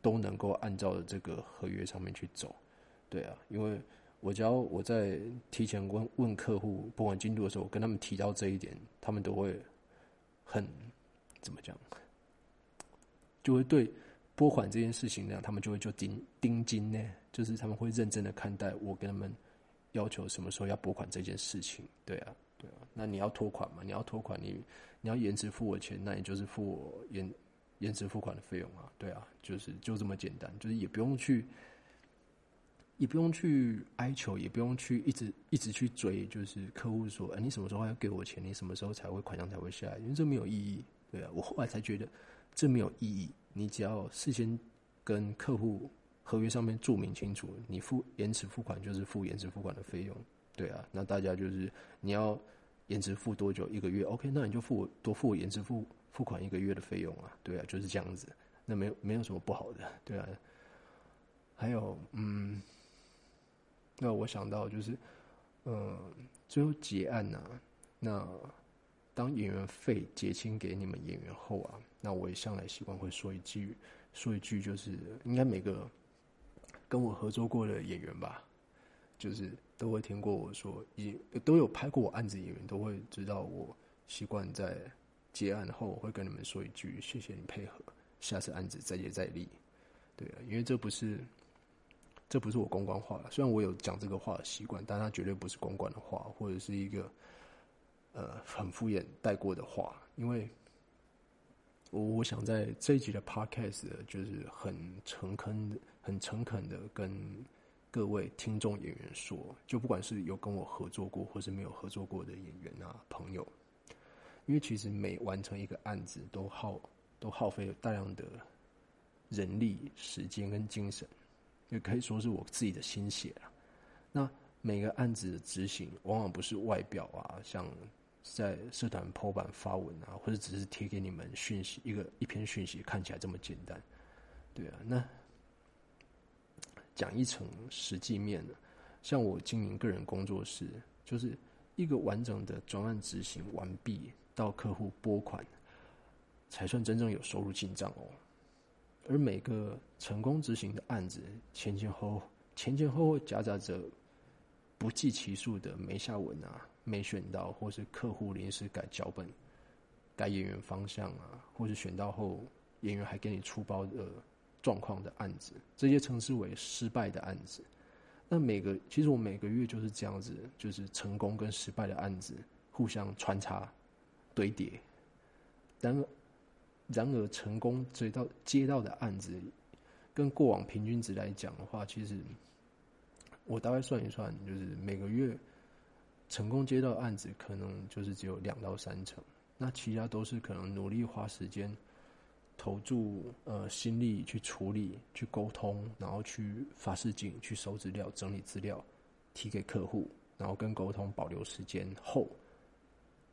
都能够按照这个合约上面去走。对啊，因为我只要我在提前问问客户拨款进度的时候，我跟他们提到这一点，他们都会很怎么讲，就会对拨款这件事情呢，他们就会就盯盯紧呢，就是他们会认真的看待我跟他们要求什么时候要拨款这件事情。对啊，对啊，那你要拖款嘛？你要拖款，你你要延迟付我钱，那也就是付我延延迟付款的费用啊。对啊，就是就这么简单，就是也不用去。也不用去哀求，也不用去一直一直去追，就是客户说：“哎，你什么时候要给我钱？你什么时候才会款项才会下来？”因为这没有意义，对啊。我后来才觉得这没有意义。你只要事先跟客户合约上面注明清楚，你付延迟付款就是付延迟付款的费用，对啊。那大家就是你要延迟付多久？一个月？OK，那你就付多付延迟付付款一个月的费用啊，对啊，就是这样子。那没有没有什么不好的，对啊。还有，嗯。那我想到就是，嗯，最后结案呢。那当演员费结清给你们演员后啊，那我也向来习惯会说一句，说一句就是，应该每个跟我合作过的演员吧，就是都会听过我说，也都有拍过我案子演员都会知道，我习惯在结案后我会跟你们说一句，谢谢你配合，下次案子再接再厉。对啊，因为这不是。这不是我公关话，虽然我有讲这个话的习惯，但它绝对不是公关的话，或者是一个呃很敷衍带过的话。因为我我想在这一集的 podcast 就是很诚恳、很诚恳的跟各位听众演员说，就不管是有跟我合作过，或是没有合作过的演员啊朋友，因为其实每完成一个案子，都耗都耗费了大量的人力、时间跟精神。也可以说是我自己的心血了。那每个案子的执行，往往不是外表啊，像在社团破版发文啊，或者只是贴给你们讯息一个一篇讯息看起来这么简单，对啊。那讲一层实际面呢，像我经营个人工作室，就是一个完整的专案执行完毕，到客户拨款，才算真正有收入进账哦。而每个成功执行的案子，前前后前前后后夹杂着不计其数的没下文啊、没选到，或是客户临时改脚本、改演员方向啊，或是选到后演员还给你出包的状况的案子，这些称之为失败的案子。那每个其实我每个月就是这样子，就是成功跟失败的案子互相穿插堆叠，然而。然而，成功追到接到的案子，跟过往平均值来讲的话，其实我大概算一算，就是每个月成功接到案子，可能就是只有两到三成。那其他都是可能努力花时间投注呃心力去处理、去沟通，然后去发事情、去收资料、整理资料，提给客户，然后跟沟通保留时间后。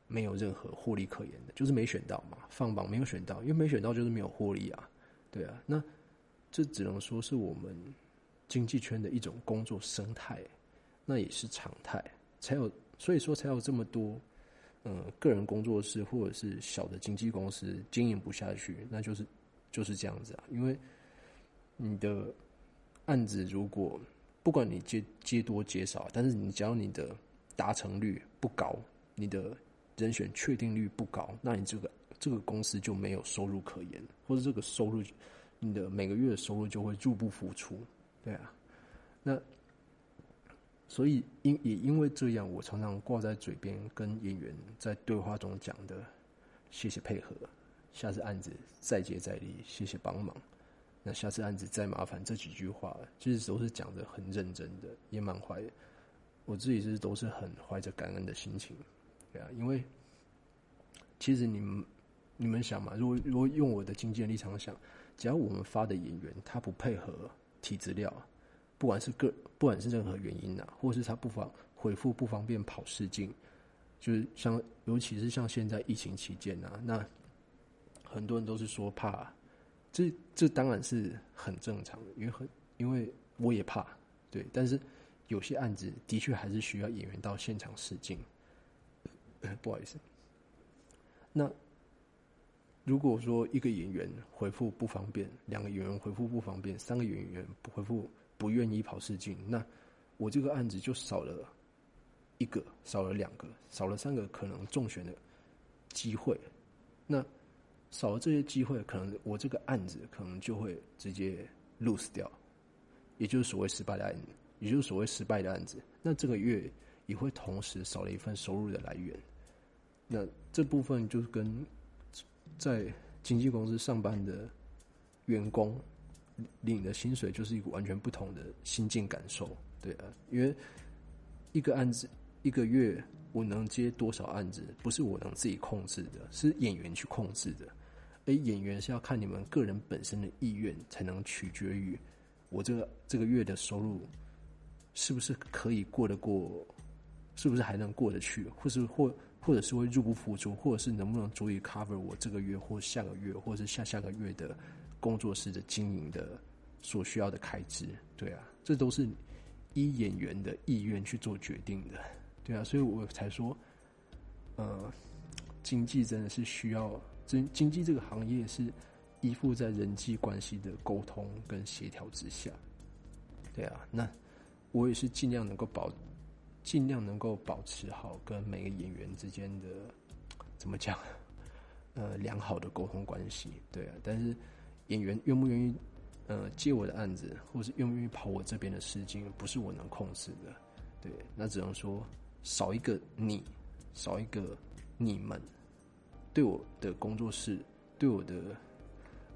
没有任何获利可言的，就是没选到嘛，放榜没有选到，因为没选到就是没有获利啊，对啊，那这只能说是我们经济圈的一种工作生态，那也是常态，才有所以说才有这么多，嗯，个人工作室或者是小的经纪公司经营不下去，那就是就是这样子啊，因为你的案子如果不管你接接多接少，但是你只要你的达成率不高，你的人选确定率不高，那你这个这个公司就没有收入可言，或者这个收入，你的每个月的收入就会入不敷出，对啊。那所以因也因为这样，我常常挂在嘴边跟演员在对话中讲的“谢谢配合，下次案子再接再厉，谢谢帮忙，那下次案子再麻烦”这几句话，其实都是讲的很认真的，也蛮怀，我自己是都是很怀着感恩的心情。对啊，因为 [laughs] 其实你们你们想嘛，如果如果用我的经纪人立场想，只要我们发的演员他不配合提资料，不管是个不管是任何原因呐，或是他不方回复不方便跑试镜，就是像尤其是像现在疫情期间啊，那很多人都是说怕，这这当然是很正常的，因为很因为我也怕，对，但是有些案子的确还是需要演员到现场试镜，[laughs] 不好意思，那。如果说一个演员回复不方便，两个演员回复不方便，三个演员不回复不愿意跑试镜，那我这个案子就少了一个，少了两个，少了三个可能中选的机会。那少了这些机会，可能我这个案子可能就会直接 lose 掉，也就是所谓失败的案子，也就是所谓失败的案子。那这个月也会同时少了一份收入的来源。那这部分就跟。在经纪公司上班的员工领的薪水就是一个完全不同的心境感受，对啊，因为一个案子一个月我能接多少案子，不是我能自己控制的，是演员去控制的。而演员是要看你们个人本身的意愿，才能取决于我这个这个月的收入是不是可以过得过，是不是还能过得去，或是或。或者是会入不敷出，或者是能不能足以 cover 我这个月或下个月，或者是下下个月的工作室的经营的所需要的开支，对啊，这都是依演员的意愿去做决定的，对啊，所以我才说，呃，经济真的是需要，经经济这个行业是依附在人际关系的沟通跟协调之下，对啊，那我也是尽量能够保。尽量能够保持好跟每个演员之间的怎么讲，呃，良好的沟通关系，对啊。但是演员愿不愿意呃接我的案子，或是愿不愿意跑我这边的事情，不是我能控制的，对。那只能说少一个你，少一个你们，对我的工作室，对我的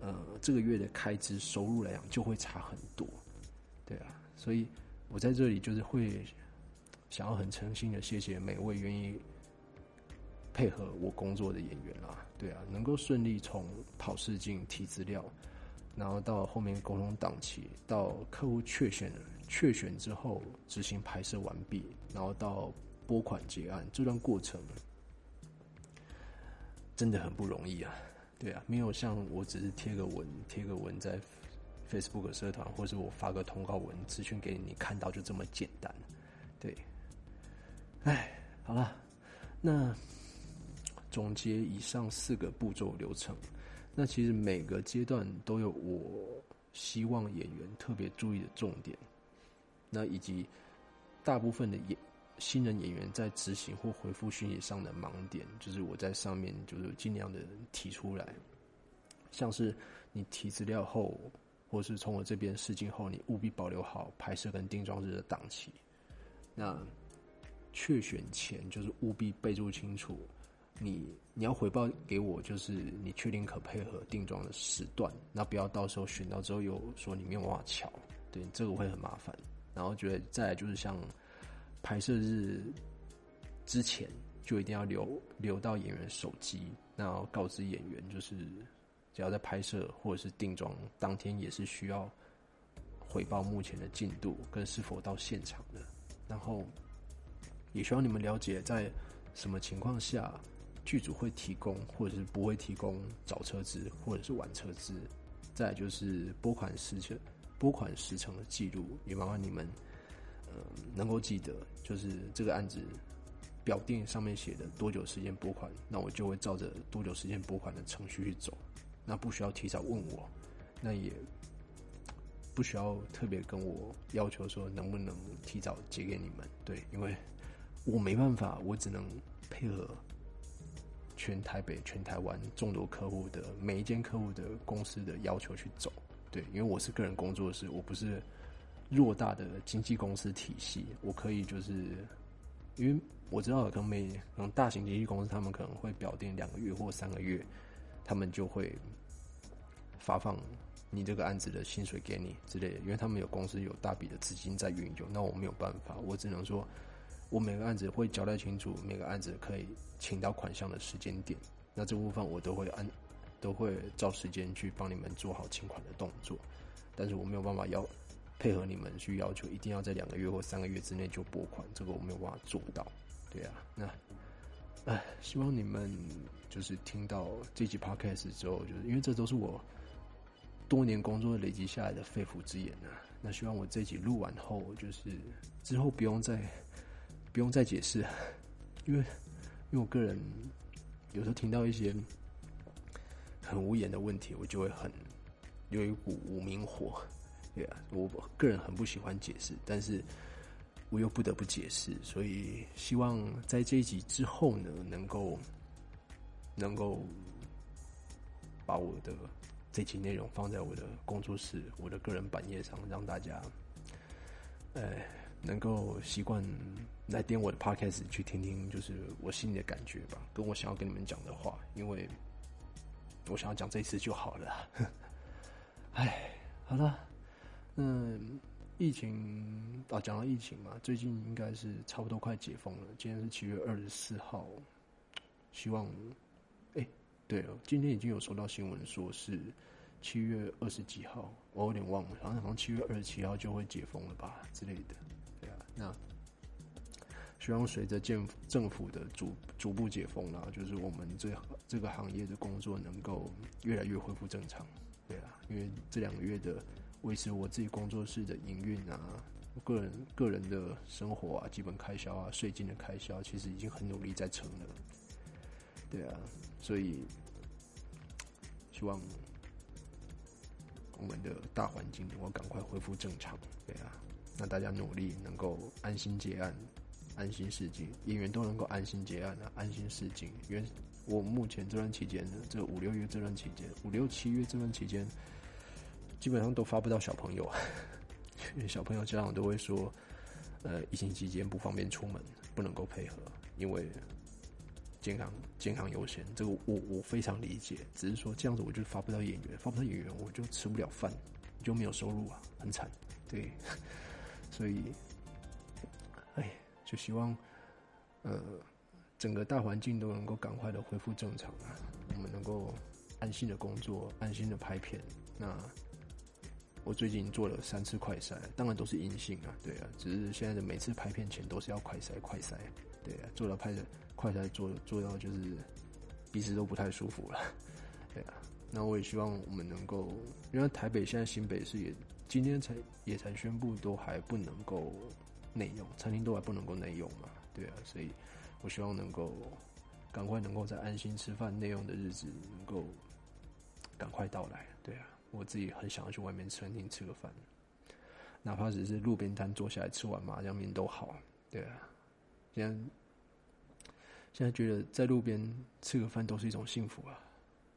呃这个月的开支收入来讲，就会差很多，对啊。所以我在这里就是会。想要很诚心的谢谢每位愿意配合我工作的演员啦，对啊，能够顺利从跑试镜、提资料，然后到后面沟通档期，到客户确选确选之后执行拍摄完毕，然后到拨款结案这段过程，真的很不容易啊，对啊，没有像我只是贴个文贴个文在 Facebook 社团，或者我发个通告文资讯给你看到就这么简单，对。哎，好了，那总结以上四个步骤流程，那其实每个阶段都有我希望演员特别注意的重点，那以及大部分的演新人演员在执行或回复讯息上的盲点，就是我在上面就是尽量的提出来，像是你提资料后，或是从我这边试镜后，你务必保留好拍摄跟定妆日的档期，那。确选前就是务必备注清楚，你你要回报给我，就是你确定可配合定妆的时段，那不要到时候选到之后又说你没有办法调，对，这个会很麻烦。然后觉得再就是像拍摄日之前就一定要留留到演员手机，然后告知演员，就是只要在拍摄或者是定妆当天也是需要回报目前的进度跟是否到现场的，然后。也希望你们了解，在什么情况下剧组会提供，或者是不会提供早车资或者是晚车资。再就是拨款时程、拨款时程的记录，也麻烦你们，呃，能够记得，就是这个案子表定上面写的多久时间拨款，那我就会照着多久时间拨款的程序去走。那不需要提早问我，那也不需要特别跟我要求说能不能提早结给你们，对，因为。我没办法，我只能配合全台北、全台湾众多客户的每一间客户的公司的要求去走。对，因为我是个人工作室，我不是偌大的经纪公司体系，我可以就是因为我知道可能每可能大型经纪公司他们可能会表定两个月或三个月，他们就会发放你这个案子的薪水给你之类的，因为他们有公司有大笔的资金在运用，那我没有办法，我只能说。我每个案子会交代清楚，每个案子可以请到款项的时间点，那这部分我都会按，都会照时间去帮你们做好请款的动作。但是我没有办法要配合你们去要求一定要在两个月或三个月之内就拨款，这个我没有办法做到。对啊，那唉，希望你们就是听到这集 podcast 之后，就是因为这都是我多年工作累积下来的肺腑之言啊。那希望我这集录完后，就是之后不用再不用再解释，因为因为我个人有时候听到一些很无言的问题，我就会很有一股无名火。对啊，我个人很不喜欢解释，但是我又不得不解释，所以希望在这一集之后呢，能够能够把我的这集内容放在我的工作室、我的个人版页上，让大家呃能够习惯来点我的 podcast 去听听，就是我心里的感觉吧，跟我想要跟你们讲的话，因为我想要讲这一次就好了。[laughs] 哎，好了。嗯，疫情啊，讲到疫情嘛，最近应该是差不多快解封了。今天是七月二十四号，希望，哎，对了，今天已经有收到新闻说是七月二十几号，我有点忘了，好像好像七月二十七号就会解封了吧之类的。那希望随着建政府的逐逐步解封啦，就是我们这这个行业的工作能够越来越恢复正常。对啊，因为这两个月的。维持我自己工作室的营运啊，个人个人的生活啊，基本开销啊，税金的开销，其实已经很努力在撑了。对啊，所以希望我们的大环境能够赶快恢复正常。对啊，那大家努力能够安心结案，安心试镜，演员都能够安心结案啊，安心试镜。因为我目前这段期间呢，这五六月这段期间，五六七月这段期间。基本上都发不到小朋友，[laughs] 因为小朋友家长都会说，呃，疫情期间不方便出门，不能够配合，因为健康健康优先。这个我我非常理解，只是说这样子我就发不到演员，发不到演员我就吃不了饭，就没有收入啊，很惨。对，所以，哎，就希望呃整个大环境都能够赶快的恢复正常啊，我们能够安心的工作，安心的拍片，那。我最近做了三次快筛，当然都是阴性啊，对啊，只是现在的每次拍片前都是要快筛，快筛，对啊，做了拍的快筛做做到就是鼻子都不太舒服了，对啊，那我也希望我们能够，因为台北现在新北市也今天才也才宣布都还不能够内用，餐厅都还不能够内用嘛，对啊，所以我希望能够赶快能够在安心吃饭内用的日子能够赶快到来，对啊。我自己很想要去外面餐厅吃个饭，哪怕只是路边摊坐下来吃碗麻酱面都好。对啊，现在现在觉得在路边吃个饭都是一种幸福啊。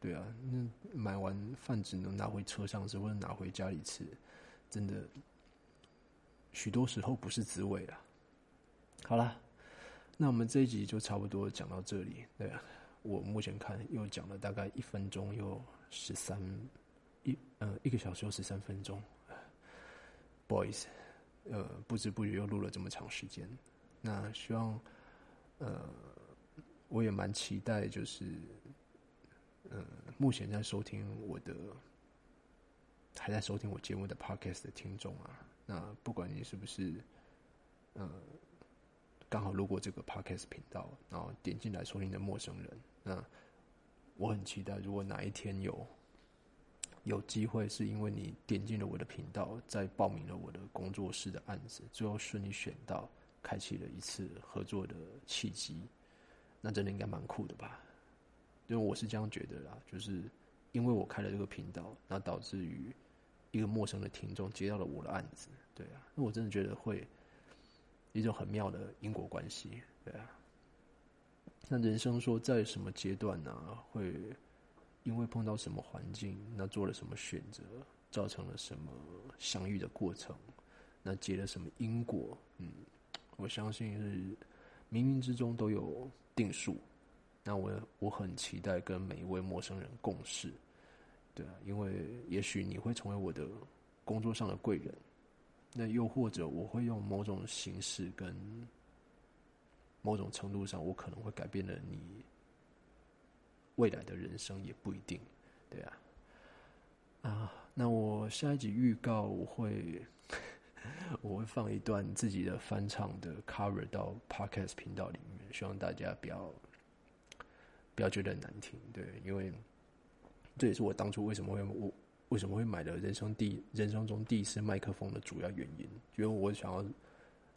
对啊，那买完饭只能拿回车上吃或者拿回家里吃，真的许多时候不是滋味啊。好了，那我们这一集就差不多讲到这里。对啊，我目前看又讲了大概一分钟又十三。一呃一个小时又十三分钟，boys，呃不知不觉又录了这么长时间，那希望呃我也蛮期待，就是呃目前在收听我的还在收听我节目的 podcast 的听众啊，那不管你是不是呃刚好路过这个 podcast 频道，然后点进来收听的陌生人，那我很期待，如果哪一天有。有机会是因为你点进了我的频道，在报名了我的工作室的案子，最后顺利选到，开启了一次合作的契机，那真的应该蛮酷的吧？因为我是这样觉得啦，就是因为我开了这个频道，那导致于一个陌生的听众接到了我的案子，对啊，那我真的觉得会一种很妙的因果关系，对啊。那人生说在什么阶段呢？会。因为碰到什么环境，那做了什么选择，造成了什么相遇的过程，那结了什么因果？嗯，我相信是冥冥之中都有定数。那我我很期待跟每一位陌生人共事，对啊，因为也许你会成为我的工作上的贵人，那又或者我会用某种形式跟某种程度上，我可能会改变了你。未来的人生也不一定，对啊，啊，那我下一集预告我会 [laughs] 我会放一段自己的翻唱的 cover 到 podcast 频道里面，希望大家不要不要觉得很难听，对，因为这也是我当初为什么会我为什么会买了人生第人生中第一次麦克风的主要原因，因为我想要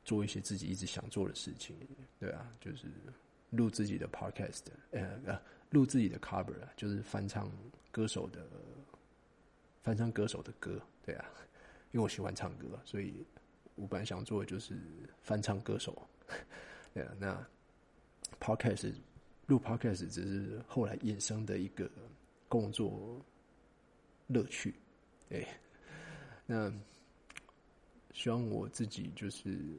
做一些自己一直想做的事情，对啊，就是录自己的 podcast，呃呃，录自己的 cover，就是翻唱歌手的翻唱歌手的歌，对啊，因为我喜欢唱歌，所以我本来想做的就是翻唱歌手，[laughs] 对啊，那 podcast 录 podcast 只是后来衍生的一个工作。乐趣，对，那希望我自己就是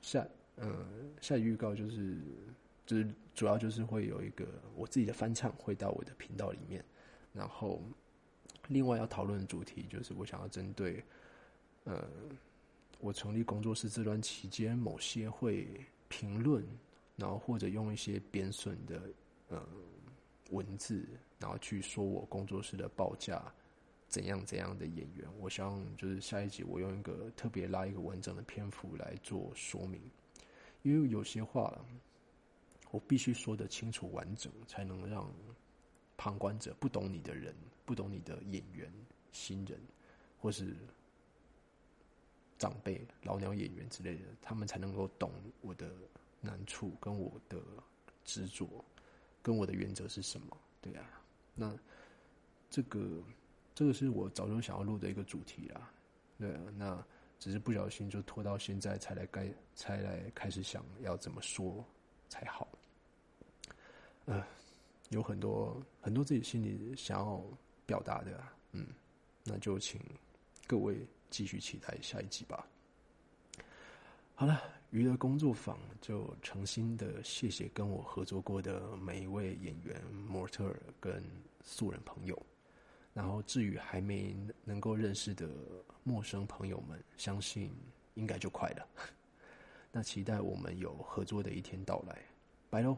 下，嗯，下预告就是就是主要就是会有一个我自己的翻唱会到我的频道里面，然后另外要讨论的主题就是我想要针对，呃，我成立工作室这段期间某些会评论，然后或者用一些贬损的，嗯。文字，然后去说我工作室的报价怎样怎样的演员，我希望就是下一集我用一个特别拉一个完整的篇幅来做说明，因为有些话我必须说的清楚完整，才能让旁观者不懂你的人、不懂你的演员、新人或是长辈、老鸟演员之类的，他们才能够懂我的难处跟我的执着。跟我的原则是什么？对啊，那这个这个是我早就想要录的一个主题啦。对啊，那只是不小心就拖到现在才来该才来开始想要怎么说才好。嗯，有很多很多自己心里想要表达的，嗯，那就请各位继续期待下一集吧。好了。娱乐工作坊就诚心的谢谢跟我合作过的每一位演员、模特跟素人朋友。然后至于还没能够认识的陌生朋友们，相信应该就快了。那期待我们有合作的一天到来，拜喽。